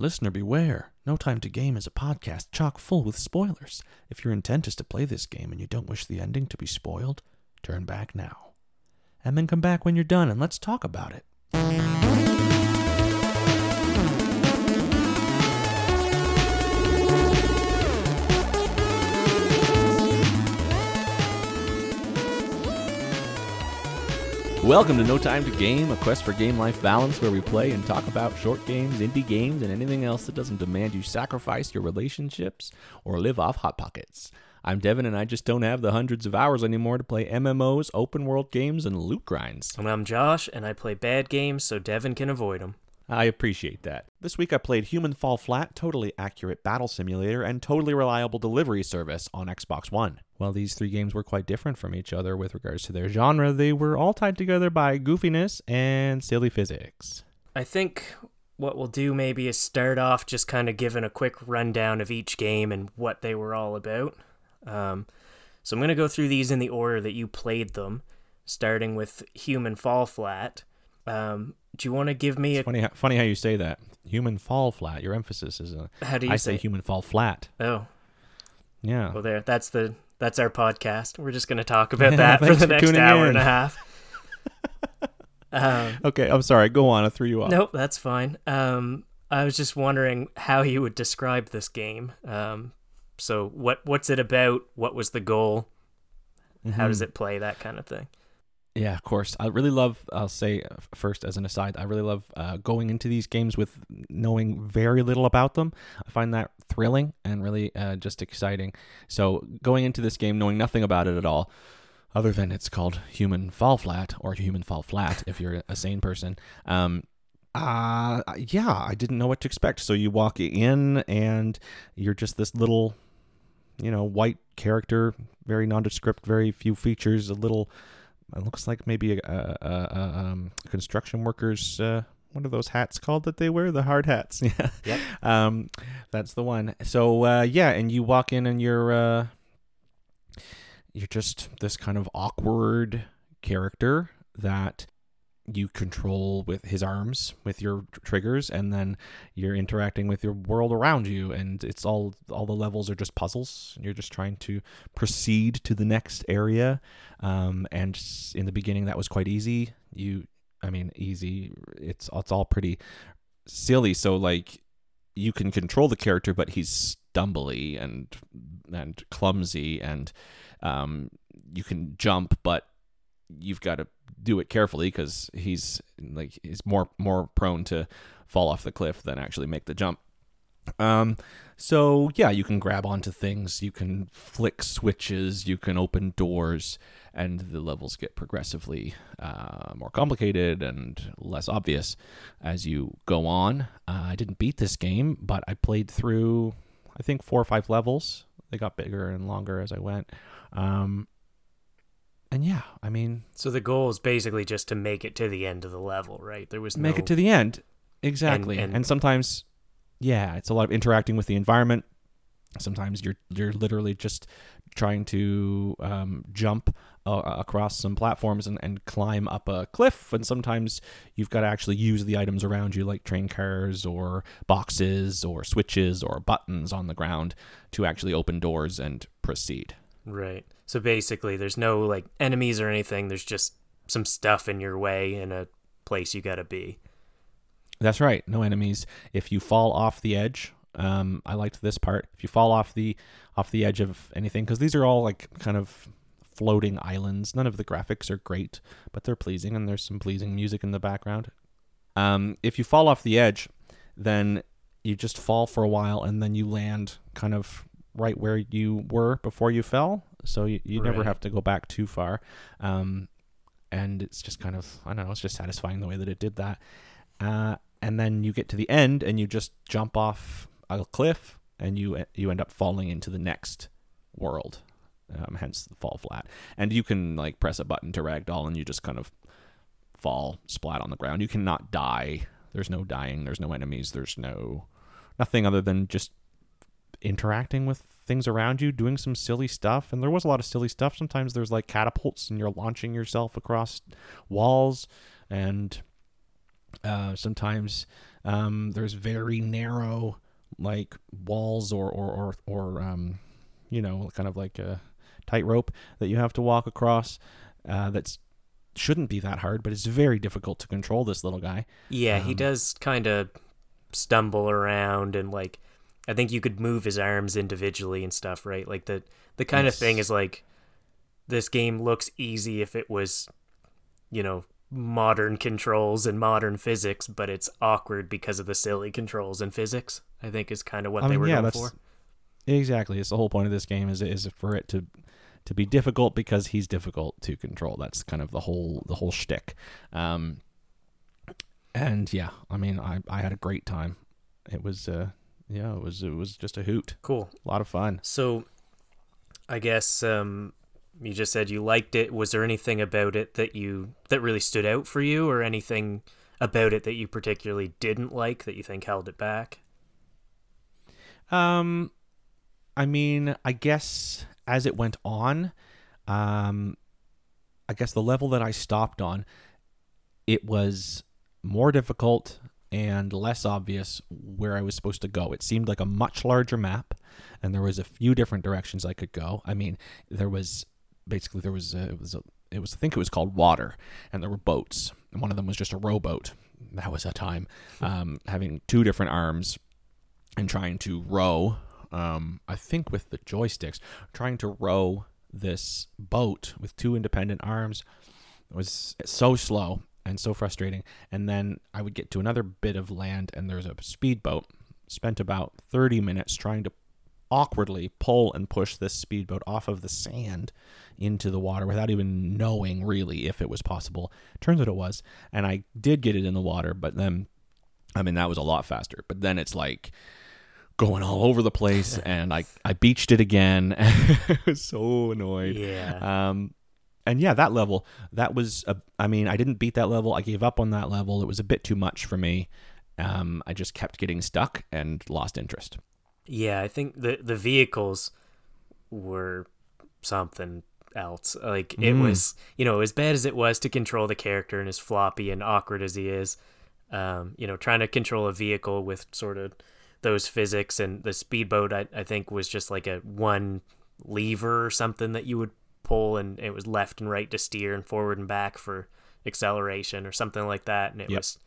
Listener beware. No Time to Game is a podcast chock full with spoilers. If your intent is to play this game and you don't wish the ending to be spoiled, turn back now. And then come back when you're done and let's talk about it. Welcome to No Time to Game, a quest for game life balance where we play and talk about short games, indie games, and anything else that doesn't demand you sacrifice your relationships or live off Hot Pockets. I'm Devin, and I just don't have the hundreds of hours anymore to play MMOs, open world games, and loot grinds. And I'm Josh, and I play bad games so Devin can avoid them. I appreciate that. This week I played Human Fall Flat, totally accurate battle simulator, and totally reliable delivery service on Xbox One. While these three games were quite different from each other with regards to their genre, they were all tied together by goofiness and silly physics. I think what we'll do maybe is start off just kind of giving a quick rundown of each game and what they were all about. Um, so I'm going to go through these in the order that you played them, starting with Human Fall Flat. Um, do you want to give me It's a funny, how, funny how you say that. Human fall flat. Your emphasis is. A, how do you I say? say human fall flat. oh, Yeah. well, there. That's the that's our podcast. We're just going to talk about Yeah, that for the for next hour in. and a half. um, Okay, I'm sorry. Go on. I threw you off. Nope, that's fine. Um, I was just wondering how you would describe this game. Um, so what what's it about? What was the goal? How does Mhm. it play? That kind of thing. Yeah, of course. I really love. I'll say uh, first as an aside, I really love uh, going into these games with knowing very little about them. I find that thrilling and really uh, just exciting. So going into this game knowing nothing about it at all, other than it's called Human Fall Flat or Human Fall Flat if you're a sane person. Um, uh, yeah, I didn't know what to expect. So you walk in and you're just this little, you know, white character, very nondescript, very few features, a little it looks like maybe a, a, a, a um, construction workers. Uh, what are those hats called that they wear? The hard hats. Yeah. Yep. Um, that's the one. So uh, yeah, and you walk in and you're uh, you're just this kind of awkward character that you control with his arms with your triggers and then you're interacting with your world around you and it's all all the levels are just puzzles you're just trying to proceed to the next area. Um, and in the beginning that was quite easy. You i mean easy. It's it's all pretty silly. So like you can control the character but he's stumbly and and clumsy and um, you can jump but you've got to do it carefully because he's like he's more more prone to fall off the cliff than actually make the jump. Um so yeah you can grab onto things you can flick switches you can open doors and the levels get progressively uh, more complicated and less obvious as you go on. Uh, i didn't beat this game but i played through i think four or five levels. They got bigger and longer as i went. Um and yeah i mean So the goal is basically just to make it to the end of the level, right? There was make no, it to the end. Exactly. And, and- sometimes yeah it's a lot of interacting with the environment. Sometimes you're you're literally just trying to um, jump uh, across some platforms and, and climb up a cliff. And sometimes you've got to actually use the items around you like train cars or boxes or switches or buttons on the ground to actually open doors and proceed. Right. So basically, there's no like enemies or anything. There's just some stuff in your way in a place you gotta be. That's right. No enemies. If you fall off the edge, um, I liked this part. If you fall off the off the edge of anything, because these are all like kind of floating islands. None of the graphics are great, but they're pleasing, and there's some pleasing music in the background. Um, if you fall off the edge, then you just fall for a while, and then you land kind of right where you were before you fell. So you, you never have to go back too far. Um, and it's just kind of I don't know. It's just satisfying the way that it did that. Uh, and then you get to the end and you just jump off a cliff and you you end up falling into the next world um, hence the fall flat and you can like press a button to ragdoll and you just kind of fall splat on the ground you cannot die there's no dying there's no enemies there's no nothing other than just interacting with things around you doing some silly stuff and there was a lot of silly stuff sometimes there's like catapults and you're launching yourself across walls and uh, sometimes Um, there's very narrow like walls or or or, or um, you know, kind of like a tightrope that you have to walk across. Uh, that's shouldn't be that hard, but it's very difficult to control this little guy. Yeah, he Um, does kind of stumble around and like I think you could move his arms individually and stuff, right? Like the the kind of thing is like this game looks easy if it was you know modern controls and modern physics, but it's awkward because of the silly controls and physics. I think is kind of what I they mean, were yeah, going for. exactly. It's the whole point of this game is is for it to to be difficult because he's difficult to control. That's kind of the whole the whole shtick. Um, and yeah, I mean, I I had a great time. It was uh yeah, it was it was just a hoot, Cool. a lot of fun. So, I guess um, you just said you liked it. Was there anything about it that you that really stood out for you, or anything about it that you particularly didn't like that you think held it back? Um, I mean, I guess as it went on, um, I guess the level that I stopped on, it was more difficult and less obvious where I was supposed to go. It seemed like a much larger map, and there was a few different directions I could go. I mean, there was basically there was a, it was a, it was I think it was called water, and there were boats, and one of them was just a rowboat. That was a time um, having two different arms and trying to row. Um, I think with the joysticks, trying to row this boat with two independent arms was so slow and so frustrating. And then I would get to another bit of land, and there's a speedboat. Spent about 30 minutes trying to awkwardly pull and push this speedboat off of the sand into the water without even knowing really if it was possible. Turns out it was, and I did get it in the water, but then I mean that was a lot faster. But then it's like going all over the place and I I beached it again. I was so annoyed. Yeah. Um, and yeah, that level, that was, a, I mean, I didn't beat that level. I gave up on that level. It was a bit too much for me. Um, I just kept getting stuck and lost interest. Yeah, I think the the vehicles were something else. Like it Mm. was, you know, as bad as it was to control the character and as floppy and awkward as he is, um, you know, trying to control a vehicle with sort of those physics and the speedboat, I, I think was just like a one lever or something that you would pull and it was left and right to steer and forward and back for acceleration or something like that. And it Yep. was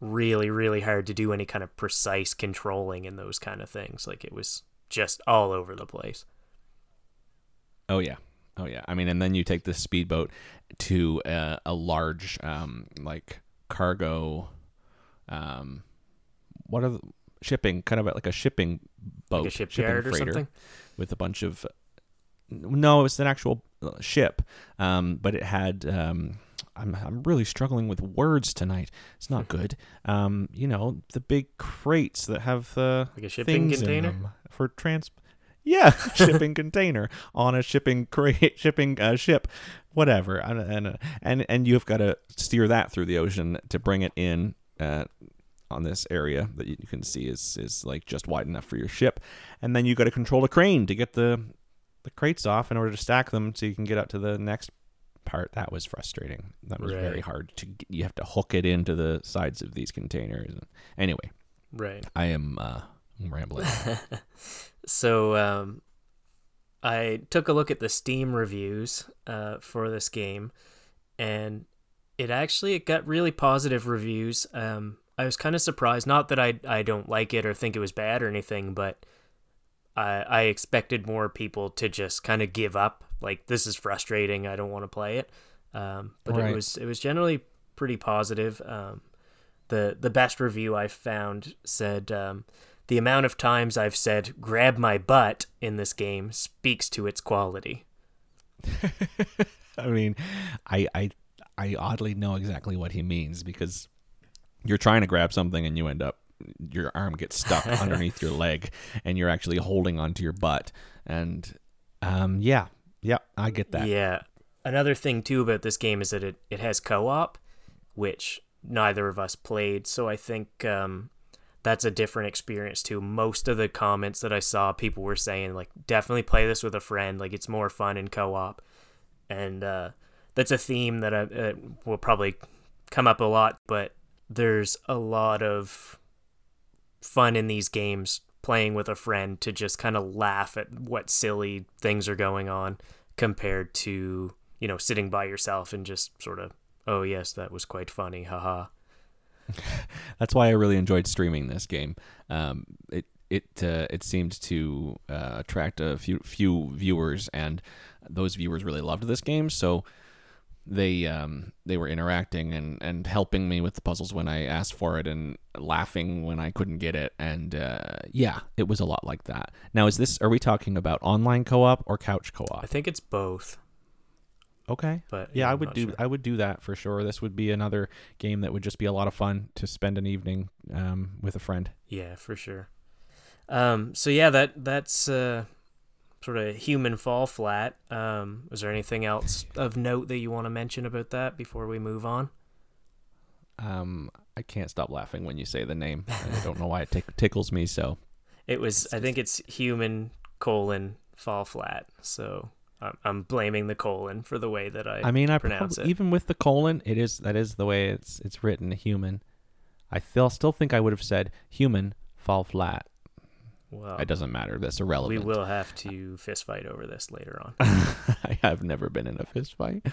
really, really hard to do any kind of precise controlling in those kind of things. Like it was just all over the place. Oh yeah, oh yeah. I mean, and then you take the speedboat to a, a large, um, like cargo, um, what are the shipping? Kind of like a shipping boat, Like a shipping shipyard or freighter something. with a bunch of. No, it was an actual uh, ship, um, but it had. Um, I'm I'm really struggling with words tonight. It's not good. Um, you know the big crates that have the Like a shipping container? them for trans. Yeah, shipping container on a shipping crate, shipping uh, ship, whatever, and and and and you've got to steer that through the ocean to bring it in. Uh, on this area that you can see is is like just wide enough for your ship, and then you got to control a crane to get the the crates off in order to stack them so you can get up to the next part. That was frustrating. That was very hard to. You have to hook it into the sides of these containers. Anyway, Right. I am uh, rambling. So um, I took a look at the Steam reviews uh, for this game, and it actually it got really positive reviews. Um, I was kind of surprised. Not that I I don't like it or think it was bad or anything, but I I expected more people to just kind of give up. Like this is frustrating. I don't want to play it. Um, but Right. it was it was generally pretty positive. Um, the the best review I found said um, the amount of times I've said "grab my butt" in this game speaks to its quality. I mean, I I I oddly know exactly what he means because you're trying to grab something and you end up your arm gets stuck underneath your leg and you're actually holding onto your butt and um yeah yeah I get that Yeah. Another thing too about this game is that it, it has co-op, which neither of us played, so I think um, that's a different experience too. Most of the comments that I saw, people were saying like, definitely play this with a friend. Like it's more fun in co-op, and uh, that's a theme that I, uh, will probably come up a lot. But there's a lot of fun in these games playing with a friend to just kind of laugh at what silly things are going on compared to, you know, sitting by yourself and just sort of, oh, yes, that was quite funny, haha. That's why I really enjoyed streaming this game. Um, it it uh, it seemed to uh, attract a few few viewers, and those viewers really loved this game. So they um, they were interacting and, and helping me with the puzzles when I asked for it, and laughing when I couldn't get it. And uh, yeah, it was a lot like that. Now, is this? Are we talking about online co-op or couch co-op? I think it's both. Okay. But yeah, I would do sure. I would do that for sure. This would be another game that would just be a lot of fun to spend an evening um, with a friend. Yeah, for sure. Um, so yeah, that that's uh, sort of human fall flat. Um, is there anything else of note that you want to mention about that before we move on? Um, I can't stop laughing when you say the name. I don't know why it tick- tickles me so. It was. I think it's human colon fall flat. So I'm, I'm blaming the colon for the way that I. I mean, I pronounce it. even with the colon, it is that is the way it's it's written. Human. I still still think I would have said human fall flat. Well, It doesn't matter. That's irrelevant. we will have to fist fight over this later on. I have never been in a fist fight.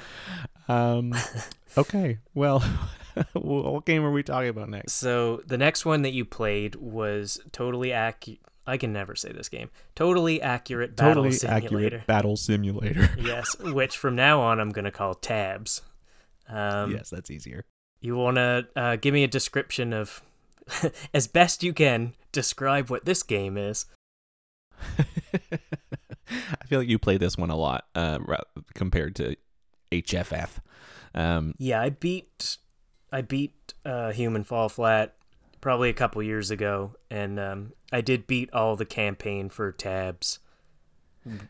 Um, okay, well, what game are we talking about next? So the next one that you played was totally accurate. I can never say this game. Totally accurate battle totally simulator. accurate battle simulator. yes, which from now on I'm going to call tabs. Um, yes, that's easier. You want to uh, give me a description of, as best you can, describe what this game is. I feel like you play this one a lot uh, compared to HFF. Um, Yeah, I beat, I beat uh, Human Fall Flat probably a couple years ago, and um, I did beat all the campaign for tabs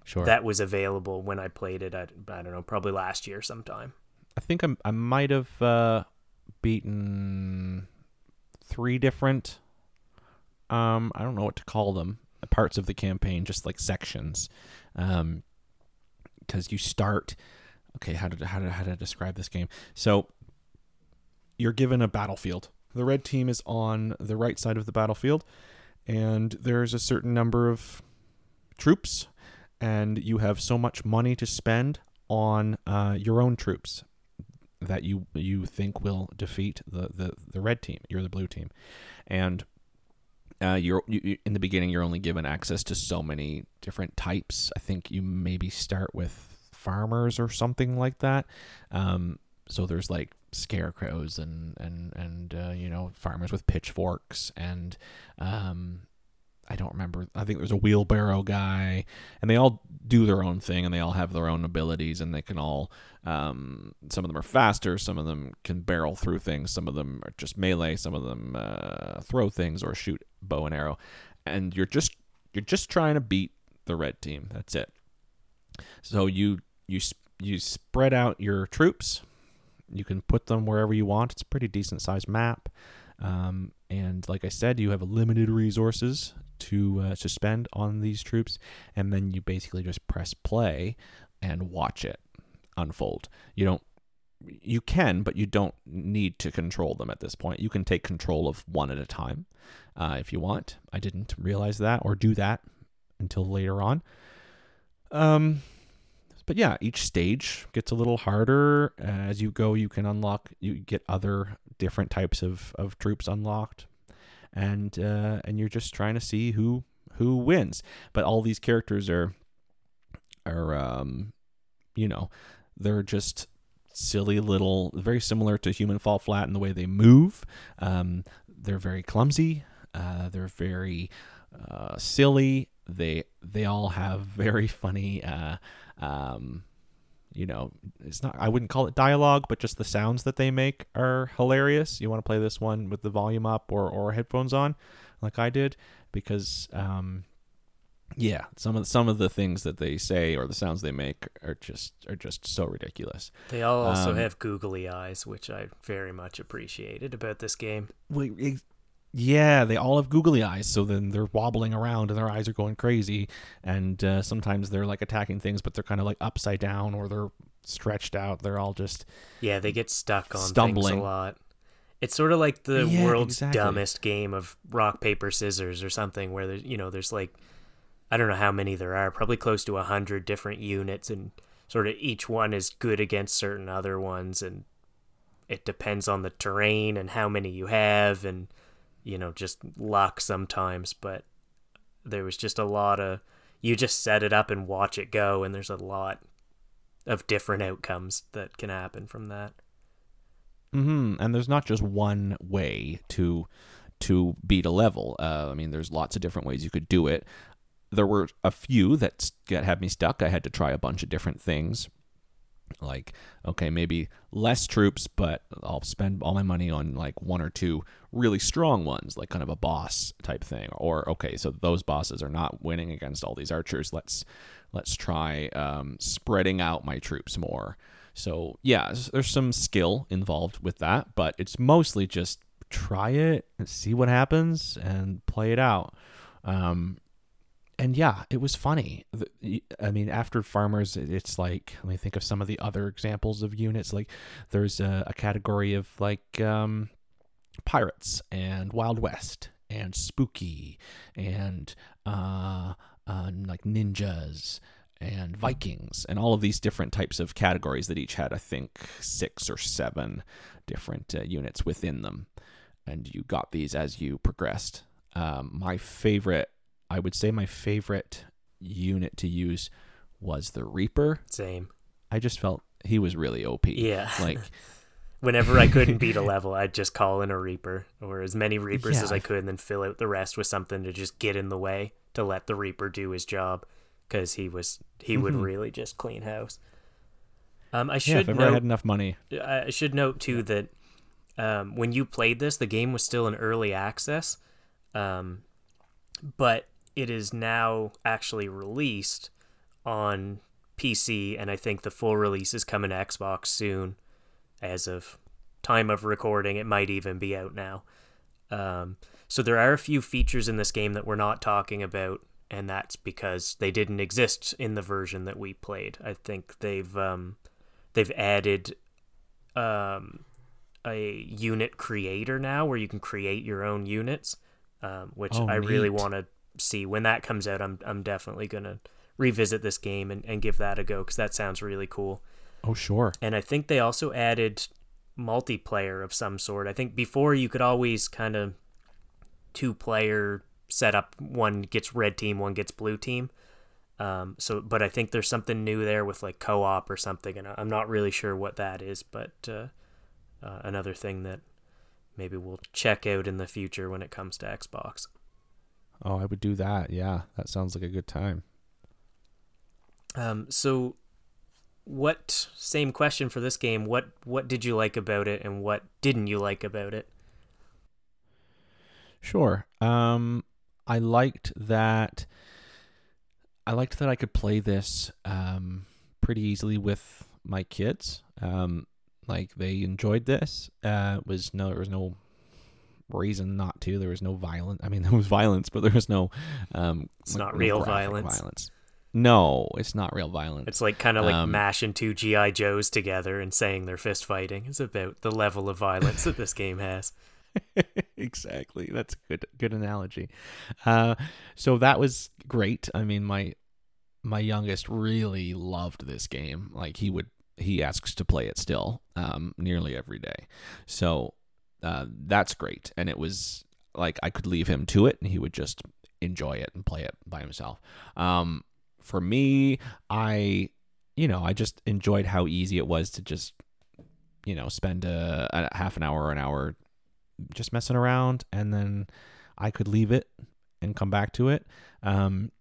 sure. that was available when I played it. I, I don't know, probably last year sometime. I think I'm, I might have uh, beaten three different. Um, I don't know what to call them. Parts of the campaign, just like sections, um, because you start. Okay, how did how to how to describe this game? So you're given a battlefield. The red team is on the right side of the battlefield, and there's a certain number of troops, and you have so much money to spend on uh, your own troops that you you think will defeat the the, the red team. You're the blue team, and uh, you're you, in the beginning. You're only given access to so many different types. I think you maybe start with farmers or something like that. Um, so there's like scarecrows and and and uh, you know farmers with pitchforks and um, I don't remember. I think there's a wheelbarrow guy, and they all do their own thing, and they all have their own abilities, and they can all. Um, some of them are faster. Some of them can barrel through things. Some of them are just melee. Some of them uh, throw things or shoot bow and arrow, and you're just you're just trying to beat the red team. That's it. So you you you spread out your troops. You can put them wherever you want. It's a pretty decent sized map. Um, and like I said, you have limited resources to uh, to spend on these troops, and then you basically just press play and watch it unfold. You don't. You can, but you don't need to control them at this point. You can take control of one at a time uh, if you want. I didn't realize that or do that until later on. Um, but yeah, each stage gets a little harder as you go. You can unlock, you get other different types of, of troops unlocked, and uh, and you're just trying to see who who wins. But all these characters are are um, you know, they're just silly little, very similar to Human Fall Flat in the way they move. Um, they're very clumsy. Uh, they're very uh, silly. They they all have very funny. Uh, um, you know, it's not. I wouldn't call it dialogue, but just the sounds that they make are hilarious. You want to play this one with the volume up or or headphones on, like I did, because um, yeah, some of some of the things that they say or the sounds they make are just are just so ridiculous. They all also Um, have googly eyes, which I very much appreciated about this game. Well, yeah, they all have googly eyes, so then they're wobbling around and their eyes are going crazy, and uh, sometimes they're like attacking things, but they're kind of like upside down or they're stretched out. They're all just Yeah, they get stuck on Stumbling. things a lot. It's sort of like the Yeah, world's exactly. dumbest game of rock paper scissors or something, where there's you know there's like I don't know how many there are, probably close to a hundred different units, and sort of each one is good against certain other ones, and it depends on the terrain and how many you have, and you know just luck sometimes. But there was just a lot of you just set it up and watch it go, and there's a lot of different outcomes that can happen from that. hmm And there's not just one way to to beat a level. Uh, I mean, there's lots of different ways you could do it. There were a few that that had me stuck. I had to try a bunch of different things. Like, okay, maybe less troops, but I'll spend all my money on like one or two really strong ones, like kind of a boss type thing. Or okay, so those bosses are not winning against all these archers. Let's let's try um, spreading out my troops more. So yeah, there's some skill involved with that, but it's mostly just try it and see what happens and play it out. Um, and yeah, it was funny. I mean, after farmers, it's like let me think of some of the other examples of units. Like there's a, a category of like um, pirates and Wild West and spooky and uh, uh, like ninjas and Vikings and all of these different types of categories that each had, I think, six or seven different uh, units within them. And you got these as you progressed. Um, my favorite, I would say, my favorite unit to use was the Reaper. Same. I just felt he was really OP. Yeah. Like, Whenever I couldn't beat a level, I'd just call in a Reaper or as many Reapers Yeah, as I could and then fill out the rest with something to just get in the way to let the Reaper do his job because he was he would Mhm. really just clean house. Um, I yeah, should if ever I note had enough money. I should note too that um, when you played this, the game was still in early access, um, but it is now actually released on PC, and I think the full release is coming to Xbox soon. As of time of recording, it might even be out now. Um, so there are a few features in this game that we're not talking about, and that's because they didn't exist in the version that we played. I think they've um, they've added um, a unit creator now where you can create your own units, um, which Oh, I really want to see when that comes out. I'm I'm definitely gonna revisit this game and, and give that a go because that sounds really cool. Oh, sure. And I think they also added multiplayer of some sort. I think before you could always kind of two player setup. One gets red team, one gets blue team. Um, so, but I think there's something new there with like co-op or something, and I'm not really sure what that is. But uh, uh, another thing that maybe we'll check out in the future when it comes to Xbox. Oh, I would do that. Yeah, that sounds like a good time. Um, so, what? Same question for this game. What What did you like about it, and what didn't you like about it? Sure. Um, I liked that. I liked that I could play this um, pretty easily with my kids. Um, like they enjoyed this. Uh, it was no, there was no reason not to. There was no violence. I mean, there was violence, but there was no. Um, It's like, not no real graphic violence. No, it's not real violence. It's like kind of like Um, mashing two GI Joes together and saying they're fist fighting. It's about the level of violence that this game has. exactly. That's a good good analogy. Uh, so that was great. I mean, my my youngest really loved this game. Like he would he asks to play it still, um, nearly every day. So uh, that's great. And it was like I could leave him to it, and he would just enjoy it and play it by himself. Um, for me, I you know I just enjoyed how easy it was to just you know spend a, a half an hour or an hour just messing around and then I could leave it and come back to it. Um,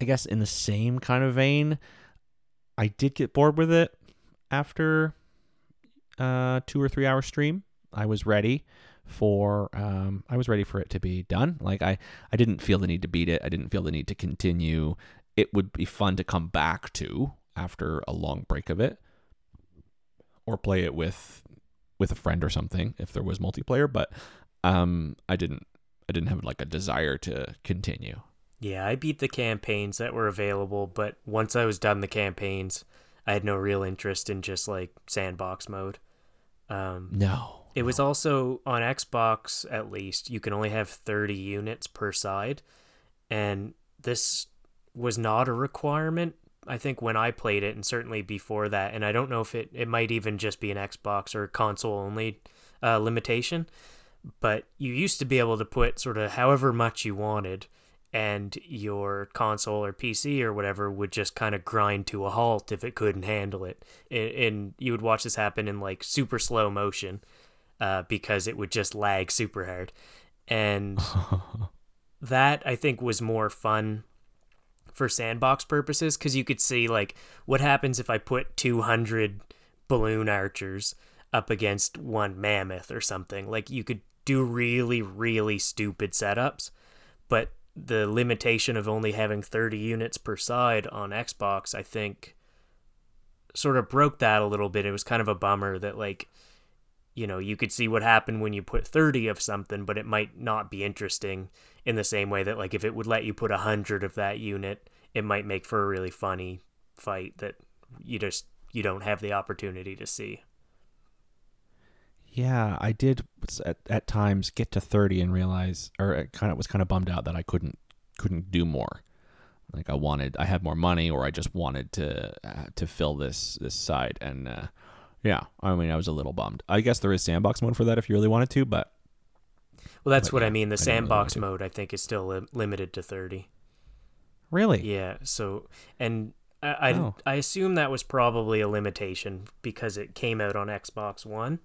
I guess in the same kind of vein, I did get bored with it after uh two or three hour stream. I was ready for um I was ready for it to be done. Like I I didn't feel the need to beat it. I didn't feel the need to continue. It would be fun to come back to after a long break of it or play it with with a friend or something if there was multiplayer, but um I didn't I didn't have like a desire to continue. Yeah, I beat the campaigns that were available, but once I was done the campaigns, I had no real interest in just like sandbox mode. Um, No. It was also on Xbox, at least, you can only have 30 units per side. And this was not a requirement, I think, when I played it, and certainly before that. And I don't know if it, it might even just be an Xbox or console only uh, limitation. But you used to be able to put sort of however much you wanted and your console or PC or whatever would just kind of grind to a halt if it couldn't handle it. And, and you would watch this happen in like super slow motion uh, because it would just lag super hard. And that I think was more fun for sandbox purposes because you could see like what happens if I put 200 balloon archers up against one mammoth or something. Like you could do really, really stupid setups, but the limitation of only having 30 units per side on Xbox, I think, sort of broke that a little bit. It was kind of a bummer that, like, you know, you could see what happened when you put 30 of something, but it might not be interesting in the same way that, like, if it would let you put 100 of that unit, it might make for a really funny fight that you just you don't have the opportunity to see. Yeah, I did at, at times get to 30 and realize or it kind of was kind of bummed out that I couldn't couldn't do more. Like I wanted I had more money or I just wanted to uh, to fill this this side and uh, yeah, I mean I was a little bummed. I guess there is sandbox mode for that if you really wanted to, but Well, that's But what I mean. The I didn't really sandbox mode I think is still li- limited to 30. really Yeah. So, and I I, Oh. I assume that was probably a limitation because it came out on Xbox One.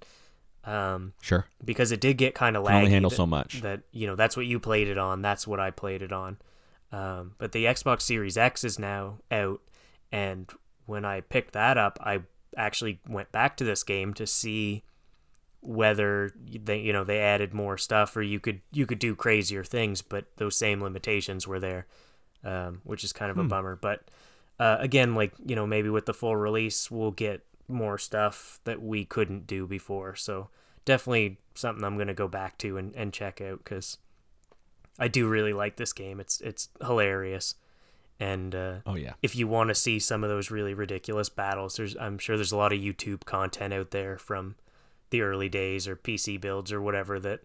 Um, sure. because it did get kind of Can only handle that, so much. that you know that's what you played it on. That's what I played it on. Um, but the Xbox Series X is now out, and when I picked that up, I actually went back to this game to see whether they you know they added more stuff or you could you could do crazier things, but those same limitations were there, um, which is kind of a Hmm. bummer. But uh, again, like you know maybe with the full release, we'll get more stuff that we couldn't do before. So definitely something I'm gonna go back to and, and check out because I do really like this game. It's it's hilarious, and uh, Oh yeah. if you want to see some of those really ridiculous battles, there's I'm sure there's a lot of YouTube content out there from the early days or PC builds or whatever that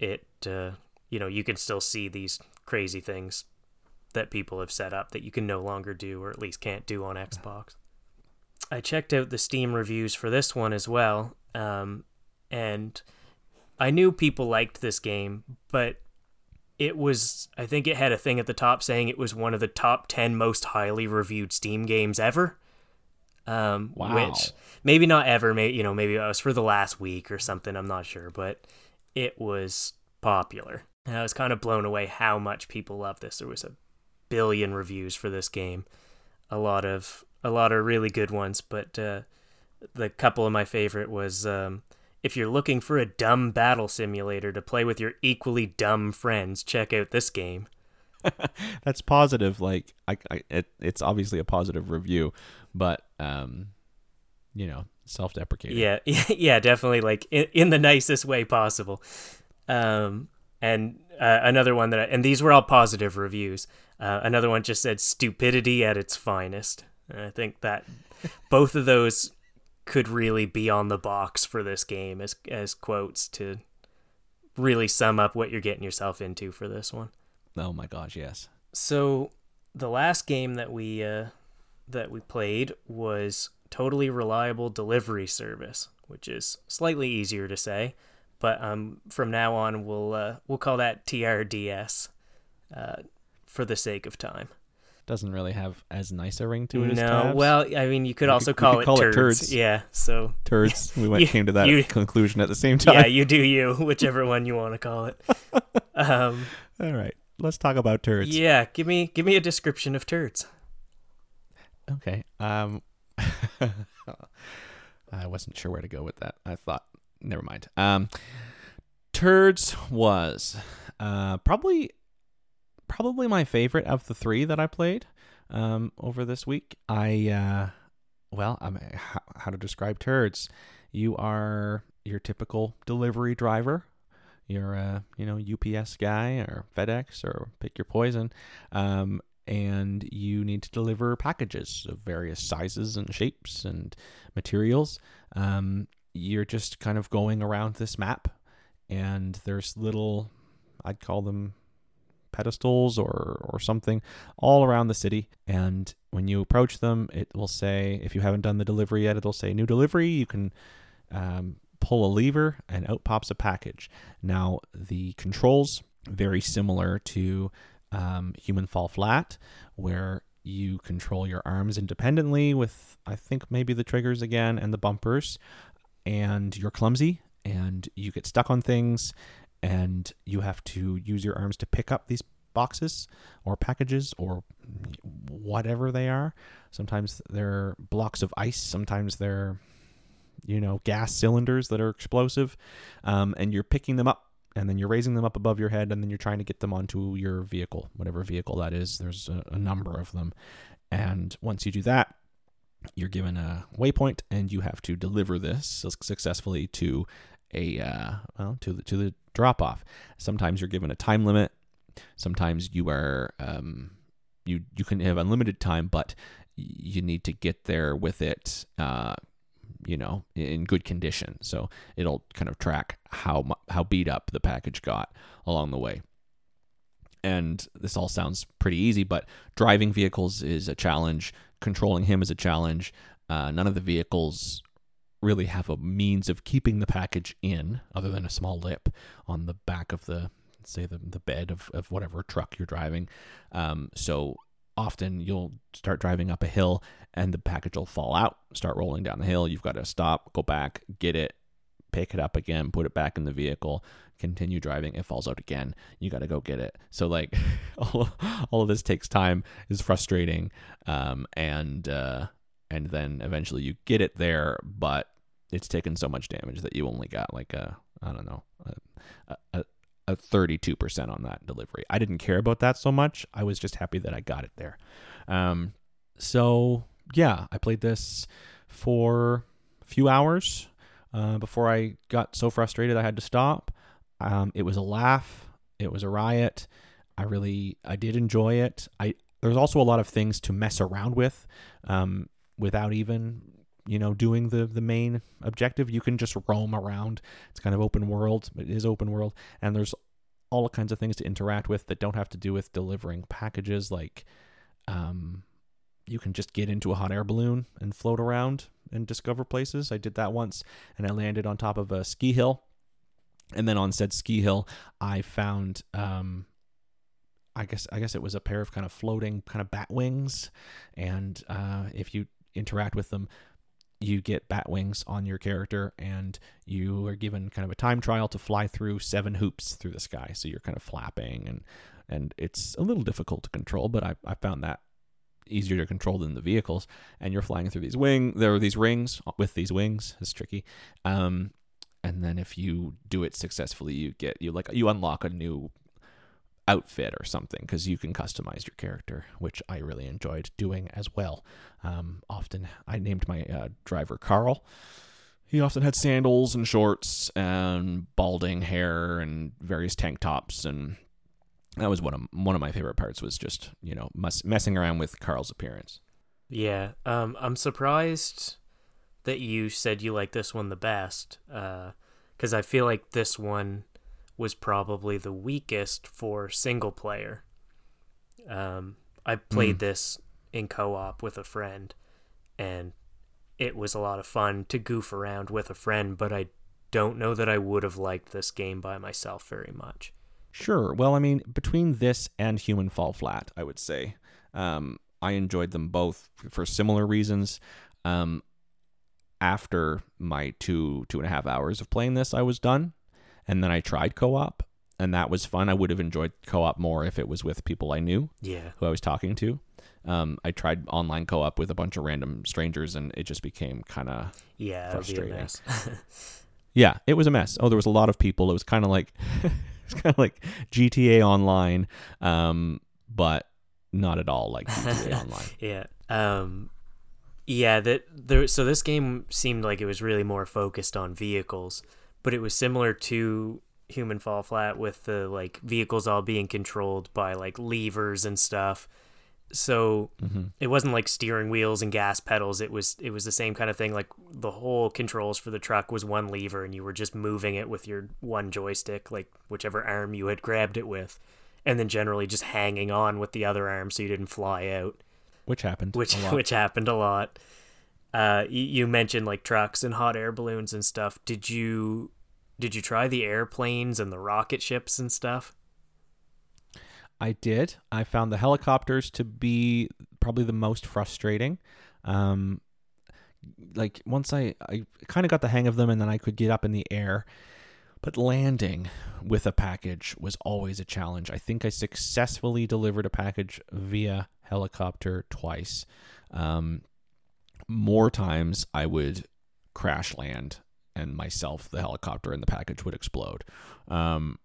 it uh, you know you can still see these crazy things that people have set up that you can no longer do or at least can't do on Xbox. I checked out the Steam reviews for this one as well, um, and I knew people liked this game, but it was I think it had a thing at the top saying it was one of the top 10 most highly reviewed Steam games ever. Um Wow. which maybe not ever, maybe you know, maybe it was for the last week or something, I'm not sure, but it was popular. And I was kind of blown away how much people love this. There was a billion reviews for this game. A lot of a lot of really good ones, but uh the couple of my favorite was um if you're looking for a dumb battle simulator to play with your equally dumb friends, check out this game. That's positive. Like I, I it, it's obviously a positive review, but um, you know, self-deprecating. Yeah, yeah, definitely like in, in the nicest way possible. Um, and uh, another one that, I, and these were all positive reviews. Uh, another one just said stupidity at its finest. And I think that both of those could really be on the box for this game as as quotes to really sum up what you're getting yourself into for this one. Oh my gosh, yes. So the last game that we uh, that we played was totally reliable delivery service, which is slightly easier to say, but um, from now on we'll uh, we'll call that TRDS uh, for the sake of time. Doesn't really have as nice a ring to it as no, well, I mean, you could We also could- call, could it, call it turds. turds. Yeah, so turds. We went You- came to that you- conclusion at the same time. yeah, you do you, whichever one you want to call it. Um, All right. Let's talk about turds. yeah, give me give me a description of turds. Okay. Um I wasn't sure where to go with that. I thought never mind. Um Turds was uh probably probably my favorite of the 3 that I played um over this week. I uh well, I'm how, how to describe turds. You are your typical delivery driver. You're a, you know, UPS guy or FedEx or pick your poison. Um and you need to deliver packages of various sizes and shapes and materials. Um, you're just kind of going around this map, and there's little, I'd call them pedestals or or something all around the city. And when you approach them it will say if you haven't done the delivery yet it'll say new delivery. You can um, pull a lever and out pops a package. Now the controls very similar to um, human fall flat where you control your arms independently with i think maybe the triggers again and the bumpers and you're clumsy and you get stuck on things and you have to use your arms to pick up these boxes or packages or whatever they are. Sometimes they're blocks of ice, sometimes they're, you know, gas cylinders that are explosive. Um, and you're picking them up and then you're raising them up above your head and then you're trying to get them onto your vehicle, whatever vehicle that is. There's a, a number of them. And once you do that, you're given a waypoint and you have to deliver this successfully to a uh, well to the to the drop off. Sometimes you're given a time limit. Sometimes you are um, you you can have unlimited time, but you need to get there with it. Uh, you know, in good condition. So it'll kind of track how how beat up the package got along the way. And this all sounds pretty easy, but driving vehicles is a challenge. Controlling him is a challenge. Uh, none of the vehicles really have a means of keeping the package in other than a small lip on the back of the say the, the bed of, of whatever truck you're driving. Um, so often you'll start driving up a hill and the package will fall out start rolling down the hill. You've got to stop go back get it pick it up again put it back in the vehicle continue driving. It falls out again. You got to go get it. So like all, all of this takes time is frustrating um, and uh, and then eventually you get it there but it's taken so much damage that you only got like a I don't know a, a, a 32% on that delivery. I didn't care about that so much. I was just happy that I got it there. Um, so yeah, I played this for a few hours uh, before I got so frustrated I had to stop. Um, it was a laugh. It was a riot. I really I did enjoy it. I there's also a lot of things to mess around with um, without even you know doing the the main objective. You can just roam around. It's kind of open world. It is open world. And there's all kinds of things to interact with that don't have to do with delivering packages. Like um you can just get into a hot air balloon and float around and discover places. I did that once and i landed on top of a ski hill. And then on said ski hill i found um I guess I guess it was a pair of kind of floating kind of bat wings, and uh, if you interact with them, you get bat wings on your character and you are given kind of a time trial to fly through seven hoops through the sky. So you're kind of flapping and and it's a little difficult to control but i, I found that easier to control than the vehicles. And you're flying through these wing there are these rings with these wings. It's tricky. Um and then if you do it successfully you get you like you unlock a new outfit or something because you can customize your character, which I really enjoyed doing as well. Um, often I named my uh, driver Carl. He often had sandals and shorts and balding hair and various tank tops and that was one of one of my favorite parts was just you know mess, messing around with Carl's appearance. Yeah, um, I'm surprised that you said you like this one the best, because uh, I feel like this one was probably the weakest for single player. Um, I played mm. this in co op with a friend, and it was a lot of fun to goof around with a friend, but I don't know that I would have liked this game by myself very much. Sure. Well, I mean, between this and Human Fall Flat, I would say um, I enjoyed them both for similar reasons. Um, after my two two and a half hours of playing this, I was done and then I tried co-op and that was fun. I would have enjoyed co-op more if it was with people I knew, yeah, who I was talking to. Um, I tried online co-op with a bunch of random strangers, and it just became kind of yeah frustrating. yeah, it was a mess. Oh, there was a lot of people. It was kind of like it's kind of like GTA Online, um, but not at all like GTA Online. yeah. Um, yeah. That there. So this game seemed like it was really more focused on vehicles but it was similar to Human Fall Flat with the like vehicles all being controlled by like levers and stuff. So Mhm. it wasn't like steering wheels and gas pedals. It was it was the same kind of thing. Like the whole controls for the truck was one lever, and you were just moving it with your one joystick, like whichever arm you had grabbed it with, and then generally just hanging on with the other arm so you didn't fly out which happened. which a lot. which happened a lot. Uh, you, mentioned like trucks and hot air balloons and stuff. Did you did you try the airplanes and the rocket ships and stuff? I did. I found the helicopters to be probably the most frustrating. Um, like once I, I kind of got the hang of them and then I could get up in the air. But landing with a package was always a challenge. I think I successfully delivered a package via helicopter twice. Um, more times I would crash land and myself, the helicopter, and the package would explode. Um,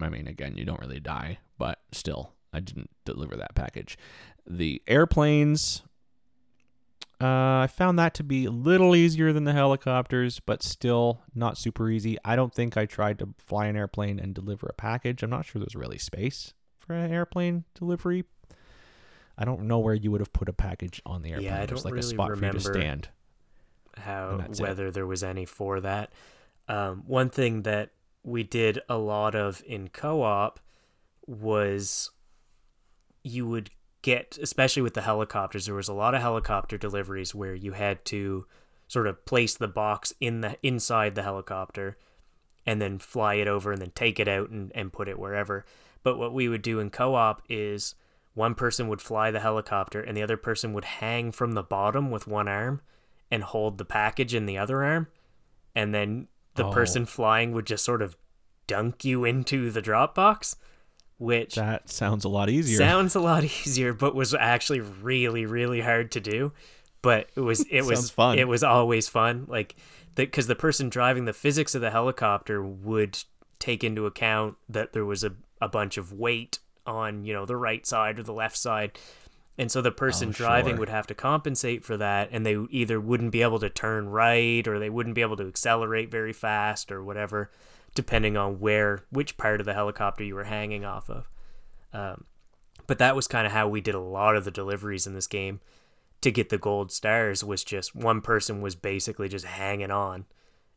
I mean, again, you don't really die, but still, I didn't deliver that package. The airplanes, uh, I found that to be a little easier than the helicopters, but still not super easy. I don't think I tried to fly an airplane and deliver a package. I'm not sure there's really space for an airplane delivery. I don't know where you would have put a package on the airplane. Yeah, I don't like a really spot for you to remember. stand. How that's it. whether there was any for that. Um, one thing that we did a lot of in co-op was you would get especially with the helicopters there was a lot of helicopter deliveries where you had to sort of place the box in the inside the helicopter and then fly it over and then take it out and, and put it wherever but what we would do in co-op is one person would fly the helicopter and the other person would hang from the bottom with one arm and hold the package in the other arm and then the Oh. person flying would just sort of dunk you into the drop box which That sounds a lot easier. sounds a lot easier but was actually really really hard to do but it was it was fun. it was always fun like because the person driving the physics of the helicopter would take into account that there was a, a bunch of weight on you know the right side or the left side. And so the person Oh, driving sure. would have to compensate for that and they either wouldn't be able to turn right or they wouldn't be able to accelerate very fast or whatever depending on where which part of the helicopter you were hanging off of. Um, but that was kind of how we did a lot of the deliveries in this game to get the gold stars was just one person was basically just hanging on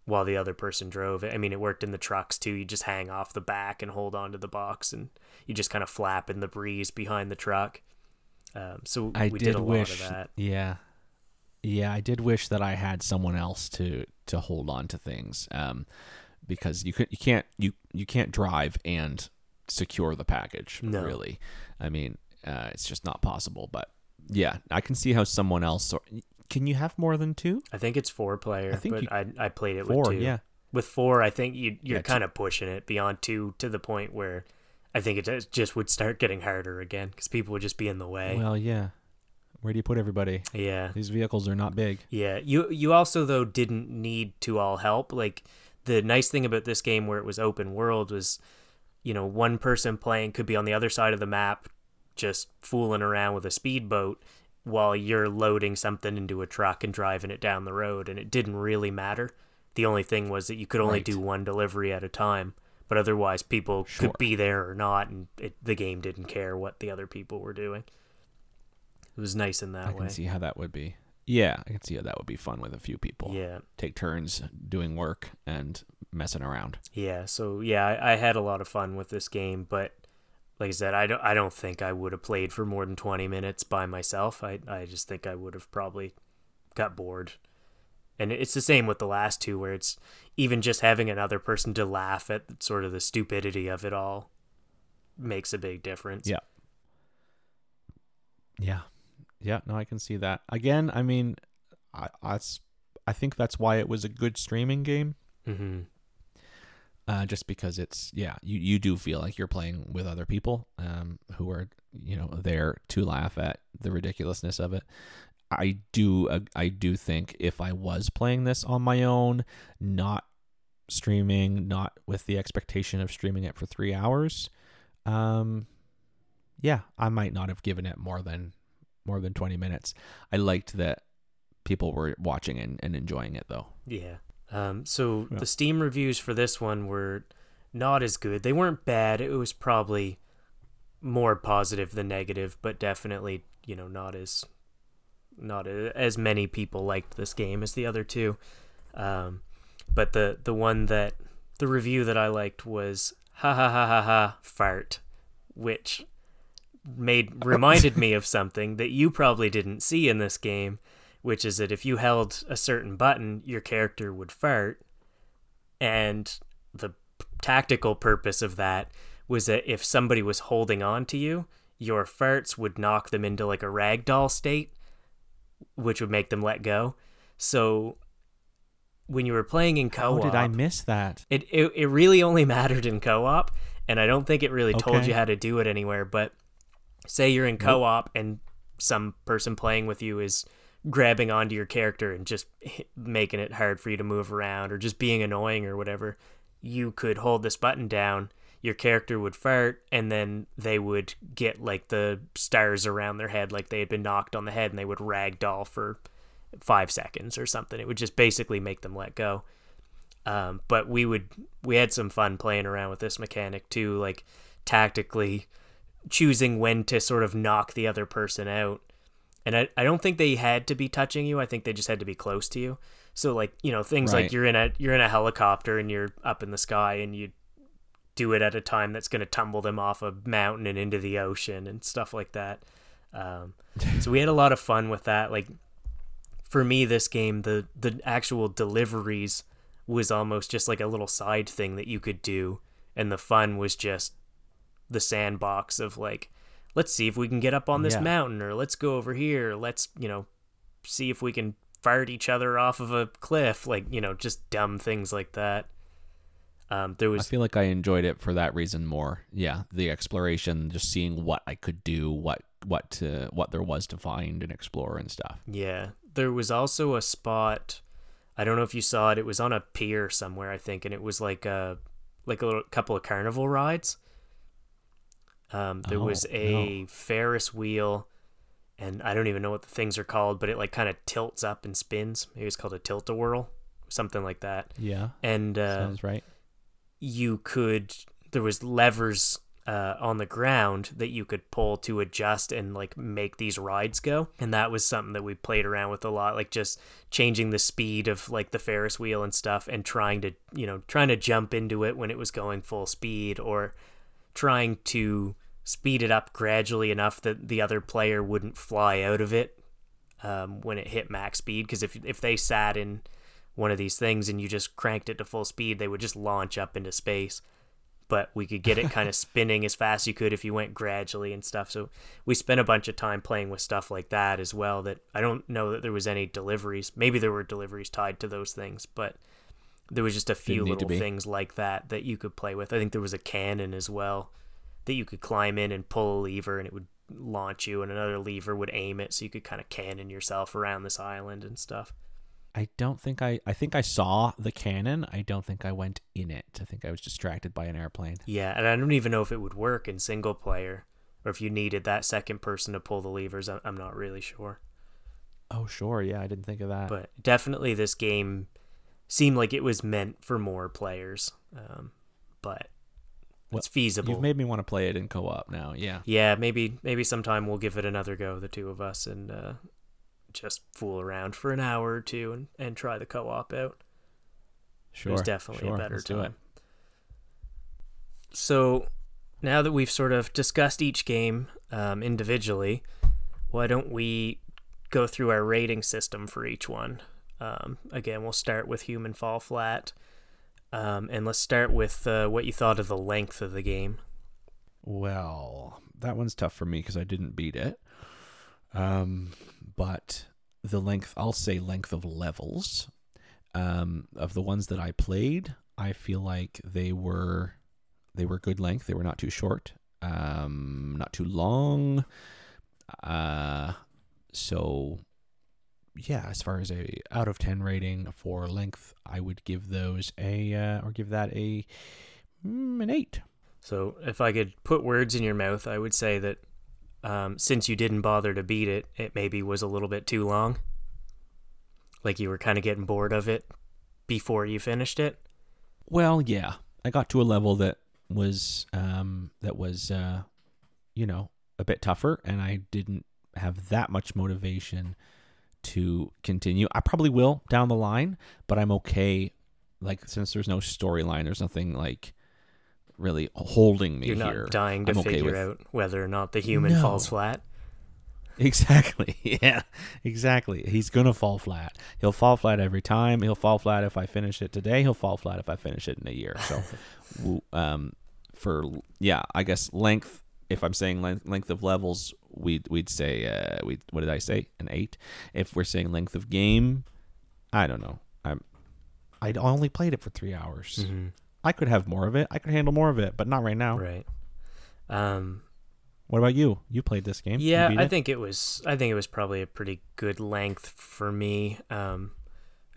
while the other person drove it. I mean, it worked in the trucks too. You just hang off the back and hold onto the box, and you just kind of flap in the breeze behind the truck. Um, so I we did, did, a wish, lot of that. yeah, yeah, I did wish that I had someone else to to hold on to things, um, because you could you can't you you can't drive and secure the package. No. really, I mean, uh, it's just not possible. But yeah, I can see how someone else. Or, can you have more than two? I think it's four player, I think but you- I I played it Four, with two. yeah. With four, I think you you're Yeah, kind of pushing it beyond two to the point where I think it just- would start getting harder again because people would just be in the way. Well, yeah. Where do you put everybody? yeah, These vehicles are not big. Yeah, you you also though didn't need to all help. Like the nice thing about this game where it was open world was, you know, one person playing could be on the other side of the map just fooling around with a speedboat while you're loading something into a truck and driving it down the road and it didn't really matter. The only thing was that you could only Right. do one delivery at a time, but otherwise people Sure. could be there or not and it, the game didn't care what the other people were doing. It was nice in that I way. I can see how that would be. Yeah, I can see how that would be fun with a few people. Yeah. Take turns doing work and messing around. Yeah, so yeah, I, I had a lot of fun with this game, but like I said, I don't I don't think I would have played for more than twenty minutes by myself. I I just think I would have probably got bored. And it's the same with the last two, where it's even just having another person to laugh at sort of the stupidity of it all makes a big difference. Yeah. Yeah. Yeah, no, I can see that. Again, I mean, I. I think that's why it was a good streaming game. hmm Uh, just because it's yeah, you, you do feel like you're playing with other people um, who are you know there to laugh at the ridiculousness of it. I do uh, I do think if I was playing this on my own, not streaming, not with the expectation of streaming it for three hours, um, yeah, I might not have given it more than more than twenty minutes. I liked that people were watching and, and enjoying it though. Yeah. Um, so Yeah. the Steam reviews for this one were not as good. They weren't bad. It was probably more positive than negative, but definitely you know not as not a, as many people liked this game as the other two. Um, but the the one that the review that I liked was ha ha ha ha ha fart, which made reminded me of something that you probably didn't see in this game, which is that if you held a certain button, your character would fart, and the tactical purpose of that was that if somebody was holding on to you, your farts would knock them into like a ragdoll state, which would make them let go. So when you were playing in co-op, How did I miss that? it, it it really only mattered in co-op, and I don't think it really told you how to do it anywhere. But say you're in co-op and some person playing with you is grabbing onto your character and just making it hard for you to move around or just being annoying or whatever, you could hold this button down. Your character would fart, and then they would get like the stars around their head, like they had been knocked on the head, and they would ragdoll for five seconds or something. It would just basically make them let go. Um, but we would we had some fun playing around with this mechanic too, like tactically choosing when to sort of knock the other person out. And I, I don't think they had to be touching you. I think they just had to be close to you. So like, you know, things like you're in a you're in a helicopter and you're up in the sky and you do it at a time that's going to tumble them off a mountain and into the ocean and stuff like that. Um, so we had a lot of fun with that. Like for me, this game, the the actual deliveries was almost just like a little side thing that you could do, and the fun was just the sandbox of like, let's see if we can get up on this Yeah. mountain, or let's go over here, let's you know, see if we can fart each other off of a cliff, like you know, just dumb things like that. Um, there was I feel like I enjoyed it for that reason more. Yeah, the exploration, just seeing what I could do, what what to what there was to find and explore and stuff. Yeah. There was also a spot I don't know if you saw it, it was on a pier somewhere, I think, and it was like a like a little couple of carnival rides. Um there was Oh, a no. Ferris wheel and I don't even know what the things are called, but it like kind of tilts up and spins. Maybe it's called a tilt a whirl, something like that. Yeah, And uh sounds right. you could there was levers uh, on the ground that you could pull to adjust and like make these rides go and that was something that we played around with a lot like just changing the speed of like the ferris wheel and stuff and trying to you know trying to jump into it when it was going full speed or trying to speed it up gradually enough that the other player wouldn't fly out of it um, when it hit max speed. Because if, if they sat in one of these things and you just cranked it to full speed they would just launch up into space. But we could get it kind of spinning as fast as you could if you went gradually and stuff. So we spent a bunch of time playing with stuff like that as well that i don't know that there was any deliveries. Maybe there were deliveries tied to those things but there was just a few Didn't little things like that that you could play with. I think there was a cannon as well that you could climb in and pull a lever and it would launch you and another lever would aim it so you could kind of cannon yourself around this island and stuff I don't think I. I think I saw the cannon. I don't think I went in it. I think I was distracted by an airplane. yeah and i don't even know if it would work in single player or if you needed that second person to pull the levers i'm, not really sure Oh, sure. Yeah, I didn't think of that. but definitely this game seemed like it was meant for more players um, but Well, it's feasible You've made me want to play it in co-op now. Yeah. yeah maybe maybe sometime we'll give it another go the two of us and uh, just fool around for an hour or two and, and try the co-op out Sure. There's definitely sure. a better Let's it. time. So now that we've sort of discussed each game um, individually, why don't we go through our rating system for each one? Um, again, we'll start with Human Fall Flat. Um, and let's start with uh, what you thought of the length of the game. Well, that one's tough for me because I didn't beat it. Um, but the length, I'll say length of levels, um, of the ones that I played, I feel like they were, they were good length. They were not too short, um, not too long. Uh, so yeah, as far as a out of ten rating for length, I would give those a uh, or give that a mm, an eight. So if I could put words in your mouth, I would say that um, since you didn't bother to beat it, it maybe was a little bit too long. Like you were kind of getting bored of it before you finished it. Well, yeah, I got to a level that was um that was uh you know, a bit tougher and I didn't have that much motivation to continue. I probably will down the line, but I'm okay like since there's no storyline, there's nothing like really holding me You're not here. dying to I'm okay figure with- out whether or not the human No. falls flat. Exactly. Yeah. Exactly. He's gonna fall flat. He'll fall flat every time. He'll fall flat if I finish it today. He'll fall flat if I finish it in a year. So, um, for yeah, I guess length. If I'm saying length, length of levels, we'd we'd say uh, we what did I say? An eight. If we're saying length of game, I don't know. I'm I only played it for three hours. hmm I could have more of it. I could handle more of it, but not right now. Right. Um, What about you? You played this game? Yeah, I it? think it was. I think it was probably a pretty good length for me. Um,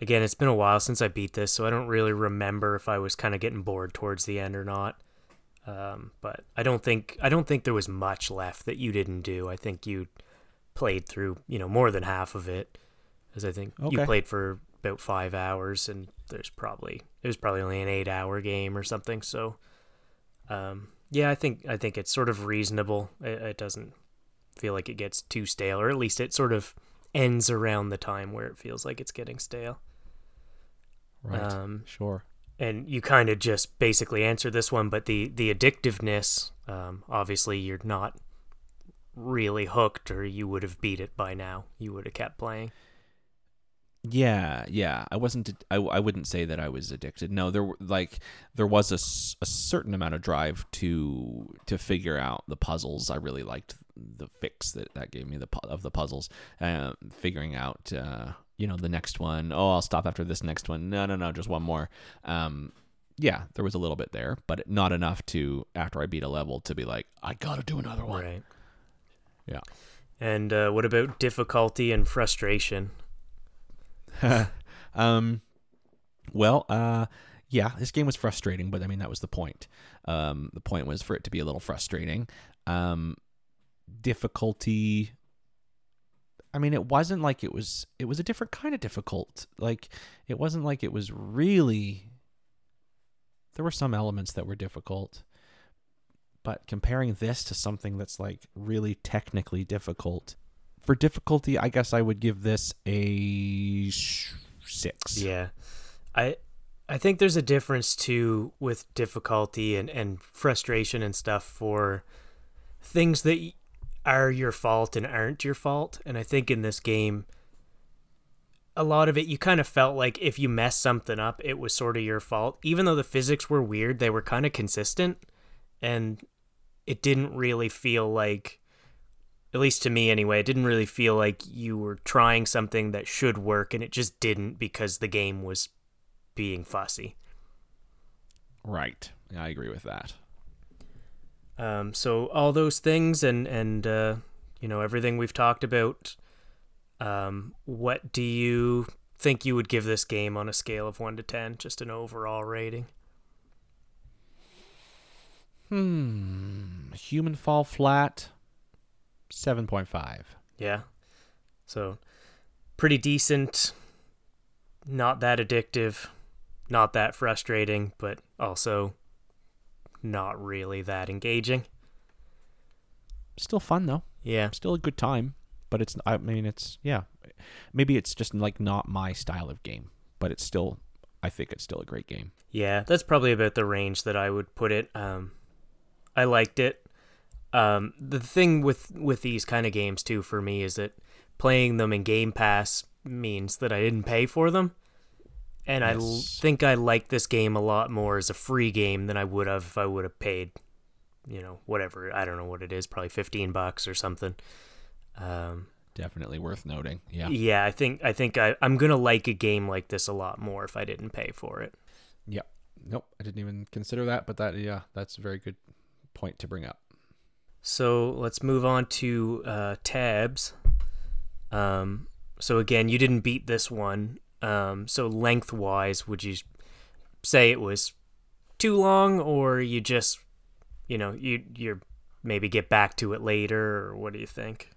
again, it's been a while since I beat this, so I don't really remember if I was kind of getting bored towards the end or not. Um, but I don't think I don't think there was much left that you didn't do. I think you played through, you know, more than half of it, as I think you played for about five hours, and there's probably it was probably only an eight-hour game or something. So, um, yeah, I think I think it's sort of reasonable. It, it doesn't feel like it gets too stale, or at least it sort of ends around the time where it feels like it's getting stale. right. Um, sure. And you kind of just basically answered this one, but the the addictiveness, um, obviously, you're not really hooked, or you would have beat it by now. You would have kept playing. Yeah, yeah. I wasn't. I, I wouldn't say that I was addicted. No, there were like there was a, a certain amount of drive to to figure out the puzzles. I really liked the fix that that gave me the of the puzzles. Uh, figuring out, uh, you know, the next one. Oh, I'll stop after this next one. No, no, no, just one more. Um, yeah, there was a little bit there, but not enough to after I beat a level to be like, I gotta do another one. Right. Yeah. And uh, what about difficulty and frustration? um, well, uh, yeah, this game was frustrating, but I mean that was the point. Um, the point was for it to be a little frustrating. Um, difficulty. I mean, it wasn't like it was. It was a different kind of difficult. Like it wasn't like it was really. There were some elements that were difficult, but comparing this to something that's like really technically difficult, for difficulty, I guess I would give this a six. Yeah, I I think there's a difference too with difficulty and and frustration and stuff for things that are your fault and aren't your fault. And I think in this game, a lot of it you kind of felt like if you messed something up, it was sort of your fault. Even though the physics were weird, they were kind of consistent, and it didn't really feel like at least to me anyway, it didn't really feel like you were trying something that should work and it just didn't because the game was being fussy. Right. I agree with that. Um, so all those things and and uh, you know everything we've talked about. Um, what do you think you would give this game on a scale of one to ten, just an overall rating? Hmm. Human fall flat. Seven point five. Yeah. So pretty decent. Not that addictive. Not that frustrating, but also not really that engaging. Still fun though. Yeah. Still a good time. But it's. I mean, it's yeah. Maybe it's just like not my style of game, but it's still. I think it's still a great game. Yeah, that's probably about the range that I would put it. Um, I liked it. Um, the thing with with these kind of games too for me is that playing them in Game Pass means that I didn't pay for them, and I l- think I like this game a lot more as a free game than I would have if I would have paid, you know, whatever I don't know what it is, probably fifteen bucks or something. Um, Definitely worth noting. Yeah. yeah, I think I think I, I'm gonna like a game like this a lot more if I didn't pay for it. Yeah. Nope. I didn't even consider that, but that yeah, that's a very good point to bring up. So let's move on to uh, tabs. Um, so again, you didn't beat this one. Um, so lengthwise, would you say it was too long, or you just, you know, you you're maybe get back to it later, or what do you think?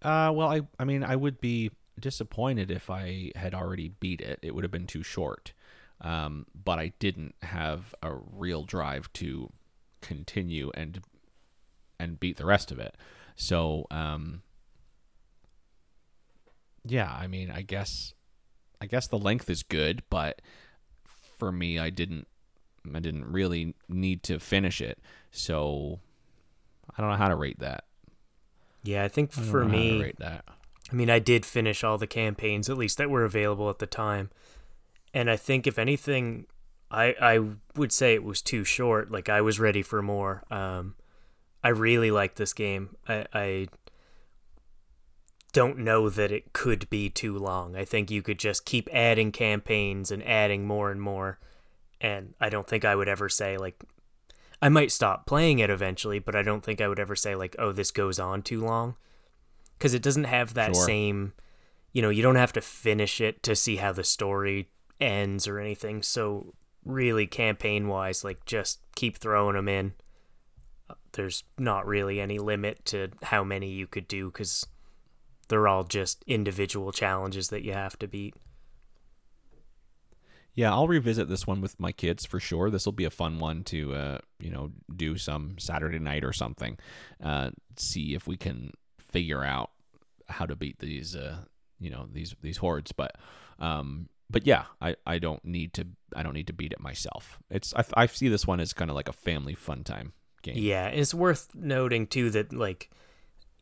Uh, well, I I mean, I would be disappointed if I had already beat it. It would have been too short. Um, but I didn't have a real drive to continue and and beat the rest of it. So um, yeah, I mean, I guess I guess the length is good, but for me, I didn't I didn't really need to finish it. So I don't know how to rate that. Yeah, I think I don't for know how to me, rate that. I mean, I did finish all the campaigns, at least that were available at the time. And I think, if anything, I I would say it was too short. Like I was ready for more. Um, I really like this game. I, I don't know that it could be too long. I think you could just keep adding campaigns and adding more and more. And I don't think I would ever say like I might stop playing it eventually, but I don't think I would ever say like, "Oh, this goes on too long." Cuz it doesn't have that Sure. same, you know, you don't have to finish it to see how the story ends or anything. So really campaign-wise, like just keep throwing them in. There's not really any limit to how many you could do cuz they're all just individual challenges that you have to beat. Yeah, I'll revisit this one with my kids for sure. This will be a fun one to, uh, you know, do some Saturday night or something. Uh, see if we can figure out how to beat these, uh, you know, these these hordes. But, um, but yeah, I, I don't need to I don't need to beat it myself. It's I, I see this one as kind of like a family fun time game. Yeah, it's worth noting too that like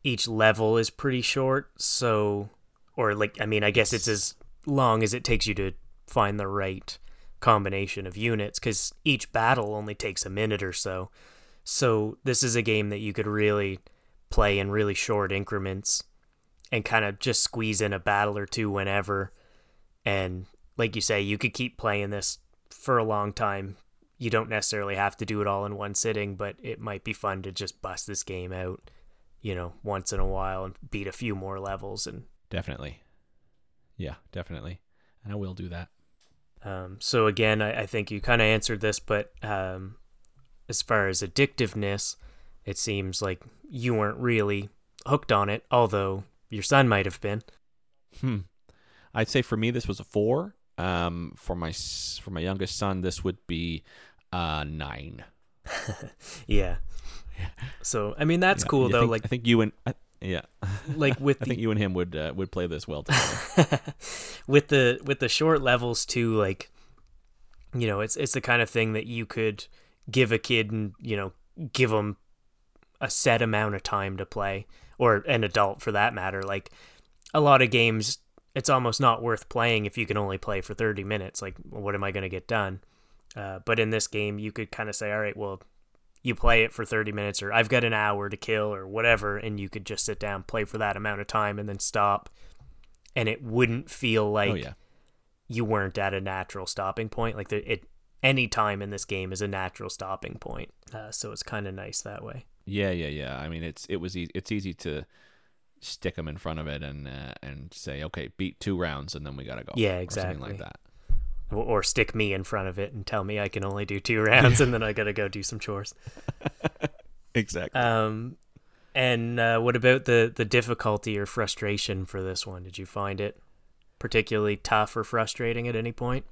each level is pretty short, so or like I mean, I guess it's as long as it takes you to find the right combination of units cuz each battle only takes a minute or so. So this is a game that you could really play in really short increments and kind of just squeeze in a battle or two whenever. And like you say, you could keep playing this for a long time. You don't necessarily have to do it all in one sitting, but it might be fun to just bust this game out, you know, once in a while and beat a few more levels. And Definitely. Yeah, definitely. And I will do that. um, so again, I, I think you kind of answered this, but um, as far as addictiveness, it seems like you weren't really hooked on it, although your son might have been. Hmm. I'd say for me this was a four. Um, for my for my youngest son, this would be uh nine. Yeah. So I mean that's Yeah, cool though. think- like I think you and I, yeah, like with I the think you and him would uh, would play this well together. with the with the short levels too like you know it's it's the kind of thing that you could give a kid and you know give them a set amount of time to play or an adult for that matter like a lot of games it's almost not worth playing if you can only play for 30 minutes like what am i going to get done uh, but in this game you could kind of say all right well you play it for 30 minutes or i've got an hour to kill or whatever and you could just sit down play for that amount of time and then stop and it wouldn't feel like oh yeah, you weren't at a natural stopping point. Like the, it, any time in this game is a natural stopping point. Uh, so it's kind of nice that way. yeah, yeah, yeah. I mean, it's it was e- it's easy to stick them in front of it and uh, and say, okay, beat two rounds and then we gotta go. Yeah, exactly. like that. Or, stick me in front of it and tell me I can only do two rounds and then I gotta go do some chores. Exactly. Um, and uh, what about the the difficulty or frustration for this one? Did you find it particularly tough or frustrating at any point?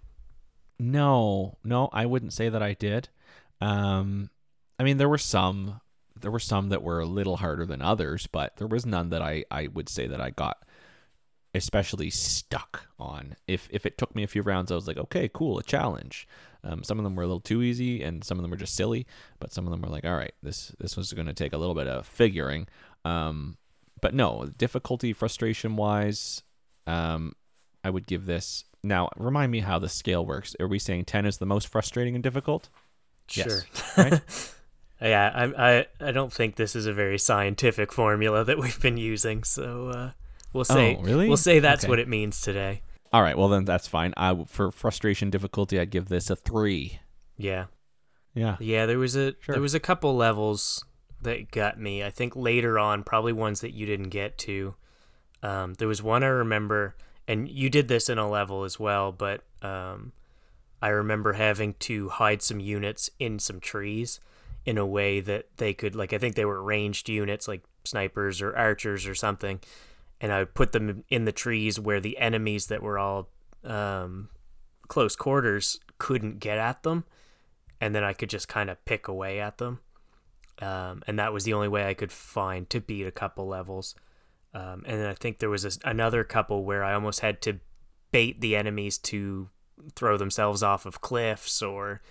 No, no, I wouldn't say that I did. Um, I mean, there were some, there were some that were a little harder than others, but there was none that I, I would say that I got especially stuck on. If if it took me a few rounds, I was like, okay, cool, a challenge. Um, some of them were a little too easy, and some of them were just silly. But some of them were like, all right, this this was going to take a little bit of figuring. Um, but no, difficulty, frustration wise, um, I would give this. Now, remind me how the scale works. Are we saying ten is the most frustrating and difficult? Yes. Sure. Right? yeah, I, I I don't think this is a very scientific formula that we've been using, so uh, we'll say Oh, really? we'll say that's Okay. what it means today. All right. Well, then that's fine. I for frustration difficulty, I'd give this a three. Yeah, Yeah. yeah. There was a Sure. there was a couple levels that got me. I think later on, probably ones that you didn't get to. Um, there was one I remember, and you did this in a level as well, but um, I remember having to hide some units in some trees in a way that they could, like, I think they were ranged units, like snipers or archers or something, and I would put them in the trees where the enemies that were all um, close quarters couldn't get at them, and then I could just kind of pick away at them. um, and that was the only way I could find to beat a couple levels. Um, and then I think there was a, another couple where I almost had to bait the enemies to throw themselves off of cliffs or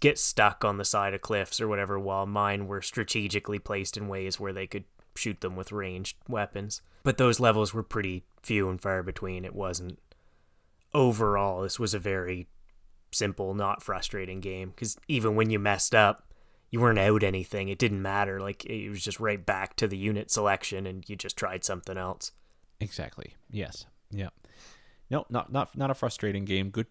get stuck on the side of cliffs or whatever, while mine were strategically placed in ways where they could shoot them with ranged weapons. But those levels were pretty few and far between. It wasn't overall, this was a very simple, not frustrating game because even when you messed up, you weren't out anything. It didn't matter. Like it was just right back to the unit selection, and you just tried something else. Exactly. Yes. Yeah. No, not not not a frustrating game. Good,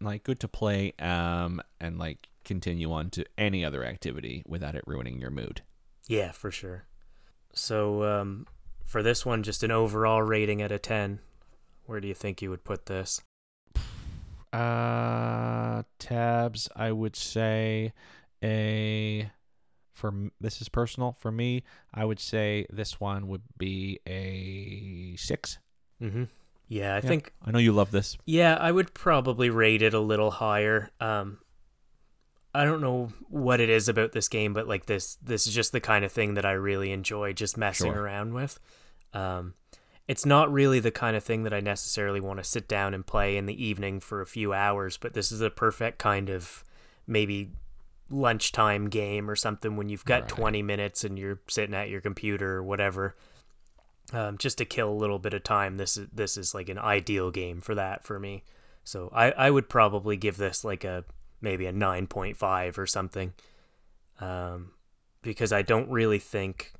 like good to play. Um, and like continue on to any other activity without it ruining your mood. Yeah, for sure. So, um, for this one, just an overall rating out of ten. Where do you think you would put this? Uh, tabs. I would say a for this is personal for me. I would say this one would be a six. Mm-hmm. Yeah, I yeah. think I know you love this. Yeah, I would probably rate it a little higher. Um, I don't know what it is about this game, but like this, this is just the kind of thing that I really enjoy just messing sure. around with. Um, it's not really the kind of thing that I necessarily want to sit down and play in the evening for a few hours, but this is a perfect kind of maybe lunchtime game or something when you've got right. 20 minutes and you're sitting at your computer or whatever. Um, just to kill a little bit of time. This is this is like an ideal game for that for me. So I, I would probably give this like a maybe a 9.5 or something. Um, because I don't really think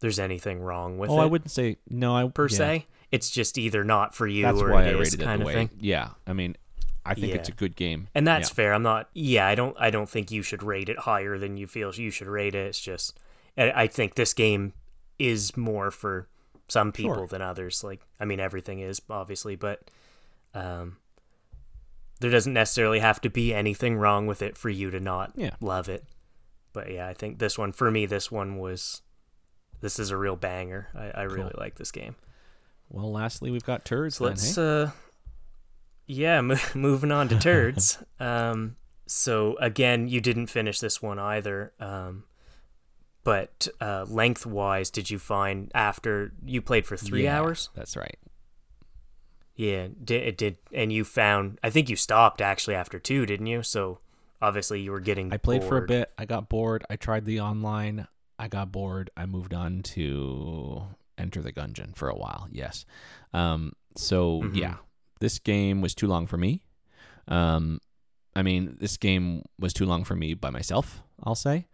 there's anything wrong with oh, it. I wouldn't say no. I per yeah. se, it's just either not for you that's or why it I is kind of way. thing. Yeah, I mean, I think Yeah. it's a good game, And that's Yeah. fair. I'm not. Yeah, I don't. I don't think you should rate it higher than you feel you should rate it. It's just, I I think this game is more for some people Sure. than others. Like, I mean, everything is obviously, but um, there doesn't necessarily have to be anything wrong with it for you to not Yeah. love it. But yeah, I think this one for me, this one was. This is a real banger. I, I really like this game. Well, lastly, we've got turds. So then, let's hey? uh yeah, mo- moving on to turds. um so again, you didn't finish this one either. Um but uh lengthwise did you find after you played for 3 Yeah, hours? That's right. Yeah, it did and you found I think you stopped actually after 2, didn't you? So obviously you were getting I played for a bit. I got bored. I tried the online. I got bored. I moved on to Enter the Gungeon for a while. Yes. Um. So Mhm. yeah, this game was too long for me. Um. I mean, this game was too long for me by myself. I'll say.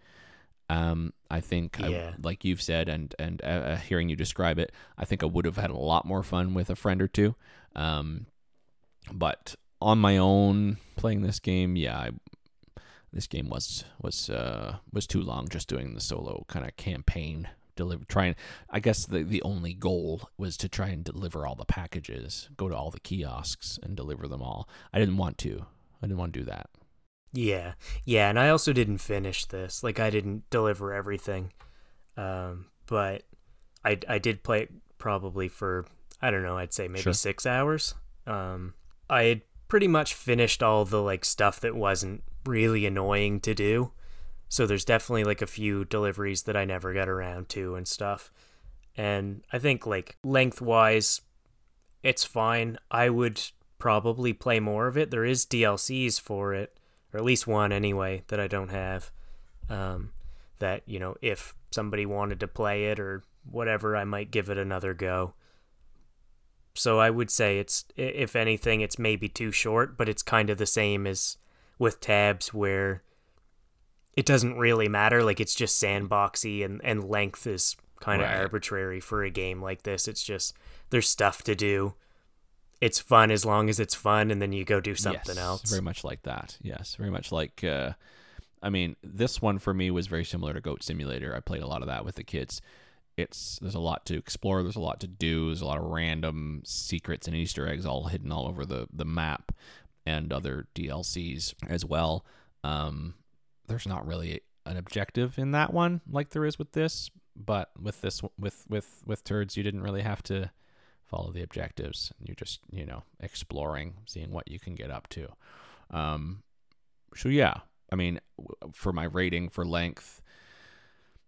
Um. I think, Yeah. I, like you've said, and and uh, uh, hearing you describe it, I think I would have had a lot more fun with a friend or two. Um. But on my own, playing this game, yeah, I, this game was was uh was too long just doing the solo kind of campaign deliver trying i guess the the only goal was to try and deliver all the packages go to all the kiosks and deliver them all i didn't want to i didn't want to do that Yeah. Yeah, and I also didn't finish this. Like I didn't deliver everything. Um, but I I did play it probably for I don't know, I'd say maybe Sure. 6 hours. Um I had pretty much finished all the like stuff that wasn't really annoying to do. So there's definitely like a few deliveries that I never got around to and stuff. And I think like lengthwise it's fine. I would probably play more of it. There is DLCs for it or at least one anyway that I don't have. Um, that you know, if somebody wanted to play it or whatever, I might give it another go. So I would say it's, if anything, it's maybe too short, but it's kind of the same as with tabs where it doesn't really matter. Like it's just sandboxy and, and length is kind of Right. arbitrary for a game like this. It's just there's stuff to do. It's fun as long as it's fun, and then you go do something Yes, else. very much like that. Yes very much like uh i mean this one for me was very similar to goat simulator. I played a lot of that with the kids. It's there's a lot to explore there's a lot to do there's a lot of random secrets and easter eggs all hidden all over the the map and other dlcs as well. Um there's not really an objective in that one like there is with this but with this with with with turds you didn't really have to follow the objectives you're just you know exploring seeing what you can get up to um so yeah i mean for my rating for length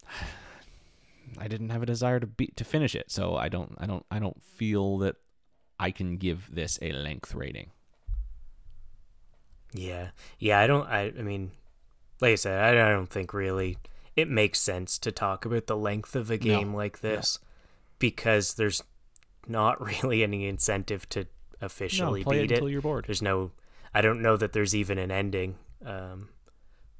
I didn't have a desire to be to finish it, so I don't I don't I don't feel that I can give this a length rating. Yeah, yeah. I don't. I. I mean, like I said, I, I don't think really it makes sense to talk about the length of a game No. like this because there's not really any incentive to officially no, play it beat it. until you're bored. There's no. I don't know that there's even an ending. Um,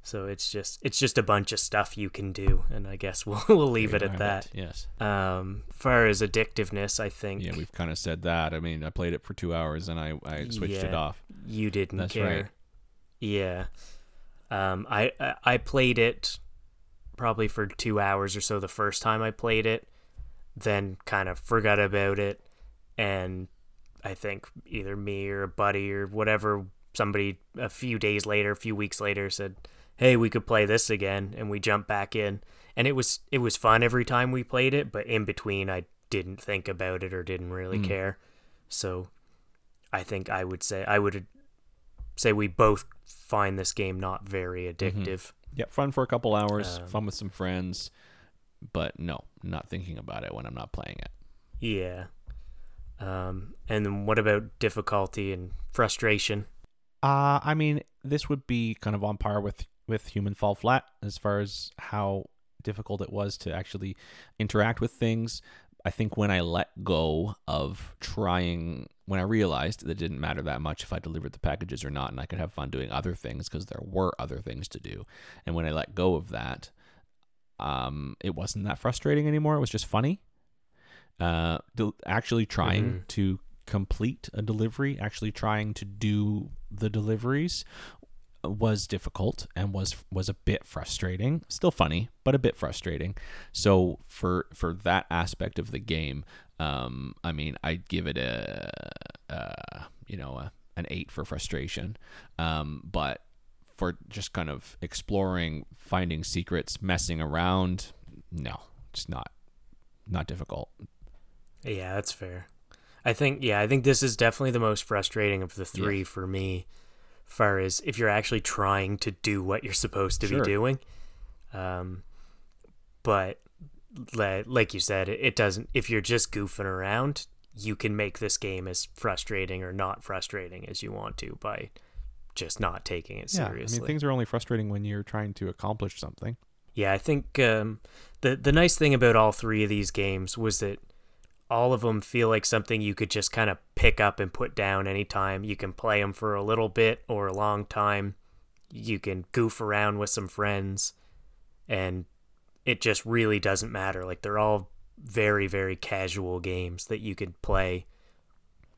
so it's just it's just a bunch of stuff you can do, and I guess we'll we'll leave it at that. Yes. Um, far as addictiveness, I think Yeah, we've kind of said that. I mean, I played it for two hours and I, I switched it off. you didn't That's care. right. Yeah. Um, I, I I played it probably for two hours or so the first time I played it, then kind of forgot about it, and I think either me or a buddy or whatever somebody a few days later, a few weeks later said, "Hey, we could play this again," and we jumped back in, and it was it was fun every time we played it, but in between I didn't think about it or didn't really Mm. care, so I think I would say I would say we both find this game not very addictive. Yeah, fun for a couple hours, Um, fun with some friends, but no, not thinking about it when I'm not playing it. Yeah. Um, and then what about difficulty and frustration? Uh, I mean, this would be kind of on par with with Human Fall Flat as far as how difficult it was to actually interact with things. I think when I let go of trying, when I realized that it didn't matter that much if I delivered the packages or not, and I could have fun doing other things because there were other things to do. And when I let go of that, um, it wasn't that frustrating anymore. It was just funny. Uh, del- actually trying Mhm. to complete a delivery, actually trying to do the deliveries was difficult and was was a bit frustrating. Still funny, but a bit frustrating. So for for that aspect of the game, um, I mean, I'd give it a, a you know a, an eight for frustration. Um, but for just kind of exploring, finding secrets, messing around, no, it's not not difficult. Yeah, that's fair. I think yeah, I think this is definitely the most frustrating of the three for me. Far as if you're actually trying to do what you're supposed to Sure. be doing, um, but like you said, it doesn't. If you're just goofing around, you can make this game as frustrating or not frustrating as you want to by just not taking it Yeah, seriously. I mean, things are only frustrating when you're trying to accomplish something. Yeah, I think um, the the nice thing about all three of these games was that all of them feel like something you could just kind of pick up and put down anytime. You can play them for a little bit or a long time. You can goof around with some friends, and it just really doesn't matter. Like they're all very very casual games that you could play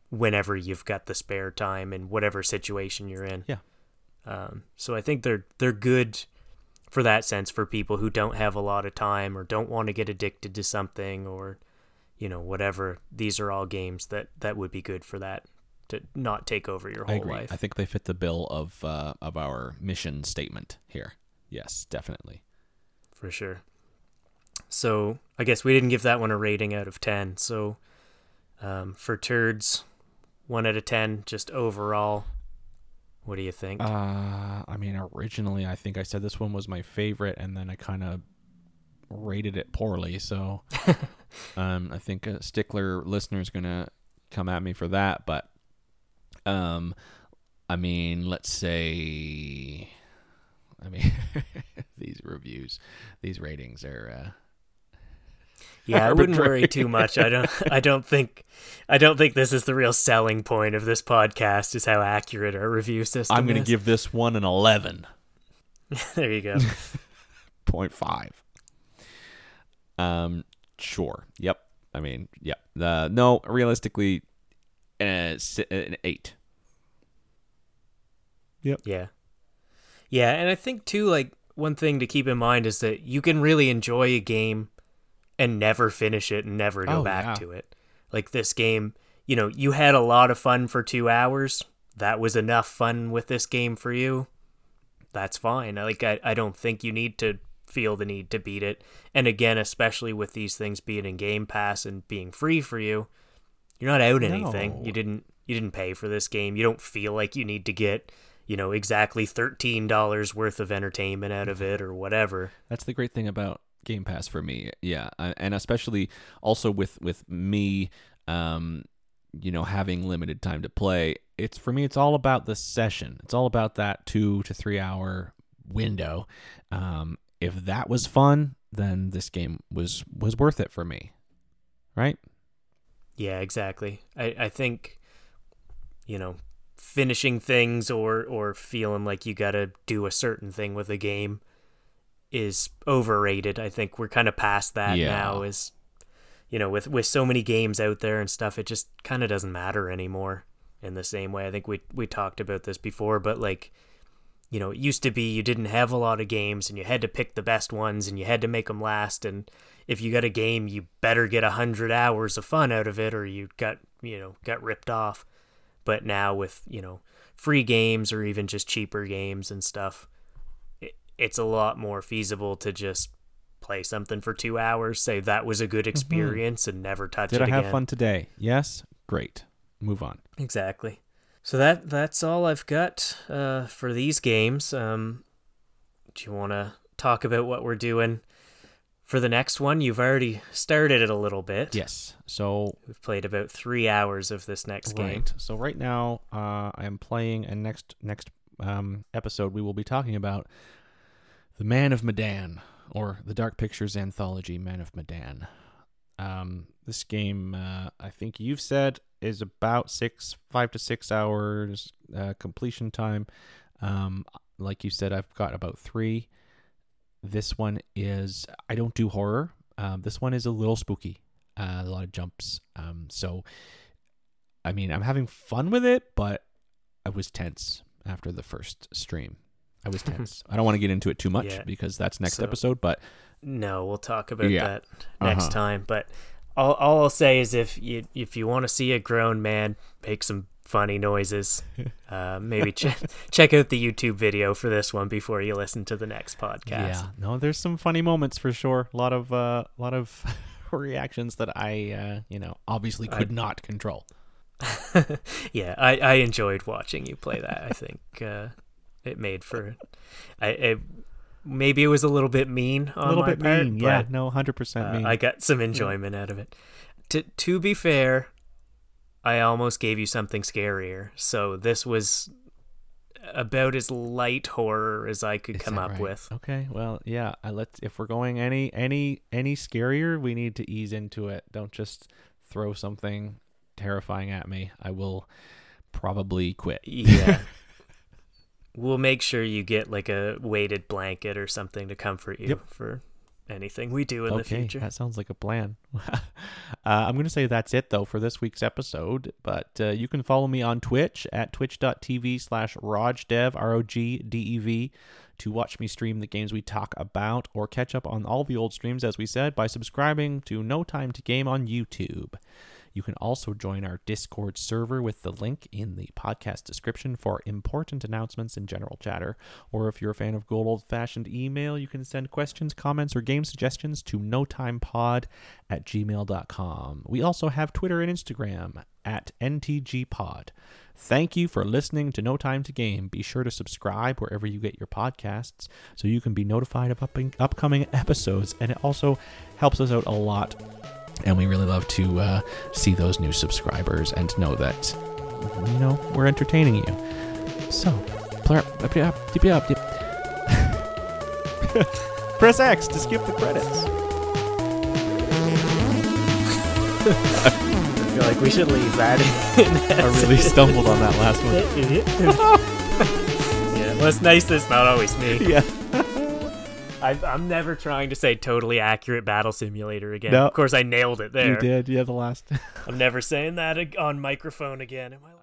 whenever you've got the spare time and whatever situation you're in. Yeah. Um, so I think they're they're good for that sense for people who don't have a lot of time or don't want to get addicted to something or you know whatever these are all games that that would be good for that to not take over your I whole agree. life I think they fit the bill of uh, of our mission statement here. Yes, definitely. for sure so i guess we didn't give that one a rating out of 10 so um, for turds 1 out of 10 just overall what do you think Uh, I mean, originally I think I said this one was my favorite, and then I kind of rated it poorly. So, um, I think a stickler listener is gonna come at me for that. But, um, I mean, let's say, I mean, these reviews, these ratings are. Uh, Yeah, I wouldn't worry too much. I don't I don't think I don't think this is the real selling point of this podcast is how accurate our review system I'm gonna give this one an eleven. there you go. 0.5. Um, sure. Yep. I mean, yep. The no, realistically, uh, an eight. Yep. Yeah. Yeah, and I think too like one thing to keep in mind is that you can really enjoy a game and never finish it and never go Oh, back yeah. to it. Like this game, you know, you had a lot of fun for 2 hours. That was enough fun with this game for you. That's fine. Like I I don't think you need to feel the need to beat it. And again, especially with these things being in Game Pass and being free for you, you're not out anything. No. You didn't you didn't pay for this game. You don't feel like you need to get, you know, exactly $13 worth of entertainment out of it or whatever. That's the great thing about Game Pass for me. Yeah, I- and especially also with with me, um, you know, having limited time to play. It's for me. It's all about the session. It's all about that two to three hour window. Um, if that was fun, then this game was was worth it for me, right? Yeah, exactly. I, I think, you know, finishing things or, or feeling like you got to do a certain thing with a game is overrated. I think we're kind of past that Yeah. now is you know, with with so many games out there and stuff, it just kind of doesn't matter anymore in the same way. I think we we talked about this before, but like you know, it used to be you didn't have a lot of games and you had to pick the best ones and you had to make them last and if you got a game, you better get a hundred hours of fun out of it, or you got you know got ripped off. But now with you know free games or even just cheaper games and stuff, it's a lot more feasible to just play something for two hours, say that was a good experience, and never touch Mm-hmm. Did it I again. have fun today? Yes. Great. Move on. Exactly. So that that's all I've got uh, for these games. Um, do you want to talk about what we're doing for the next one? You've already started it a little bit. Yes. So We've played about three hours of this next game. Right. So right now, uh, I am playing, and next next um, episode we will be talking about the Man of Medan, or the Dark Pictures anthology Man of Medan. Um, this game, uh, I think you've said, is about six, five to six hours uh, completion time. Um, like you said, I've got about three. This one is I don't do horror. Um, this one is a little spooky. Uh, a lot of jumps. Um, so I mean, I'm having fun with it, but I was tense after the first stream. I was tense. I don't want to get into it too much Yeah. because that's next So- episode, but No, we'll talk about Yeah. that next Uh-huh. time. But all, all I'll say is if you if you want to see a grown man make some funny noises, uh, maybe check check out the YouTube video for this one before you listen to the next podcast. yeah, no, there's some funny moments for sure. A lot of uh, a lot of reactions that I, uh, you know, obviously could not control. yeah, I, I enjoyed watching you play that. I think uh, it made for, I it, maybe it was a little bit mean on a little bit part, mean, yeah, no, hundred percent uh, mean. I got some enjoyment out of it. To to be fair, I almost gave you something scarier. So this was about as light horror as I could Is come up right? with. Okay, well, yeah. I let if we're going any any any scarier, we need to ease into it. Don't just throw something terrifying at me. I will probably quit. Yeah. we'll make sure you get like a weighted blanket or something to comfort you Yep. for anything we do in the okay, future. that sounds like a plan. uh, I'm going to say that's it though for this week's episode. But uh, you can follow me on Twitch at twitch.tv slash rogdev r o g d e v to watch me stream the games we talk about or catch up on all the old streams as we said by subscribing to No Time to Game on YouTube. You can also join our Discord server with the link in the podcast description for important announcements and general chatter. Or if you're a fan of good old fashioned email, you can send questions, comments, or game suggestions to notimepod at gmail.com. We also have Twitter and Instagram at ntgpod. Thank you for listening to No Time to Game. Be sure to subscribe wherever you get your podcasts so you can be notified of up- upcoming episodes, and it also helps us out a lot and we really love to uh, see those new subscribers and know that you know we're entertaining you. So, press X to skip the credits. I feel like we should leave that in. I really stumbled on that last one. yeah, well, it's nice that it's not always me. Yeah. I, I'm never trying to say totally accurate battle simulator again. No. Of course, I nailed it there. You did. Yeah, the last. I'm never saying that on microphone again in my life.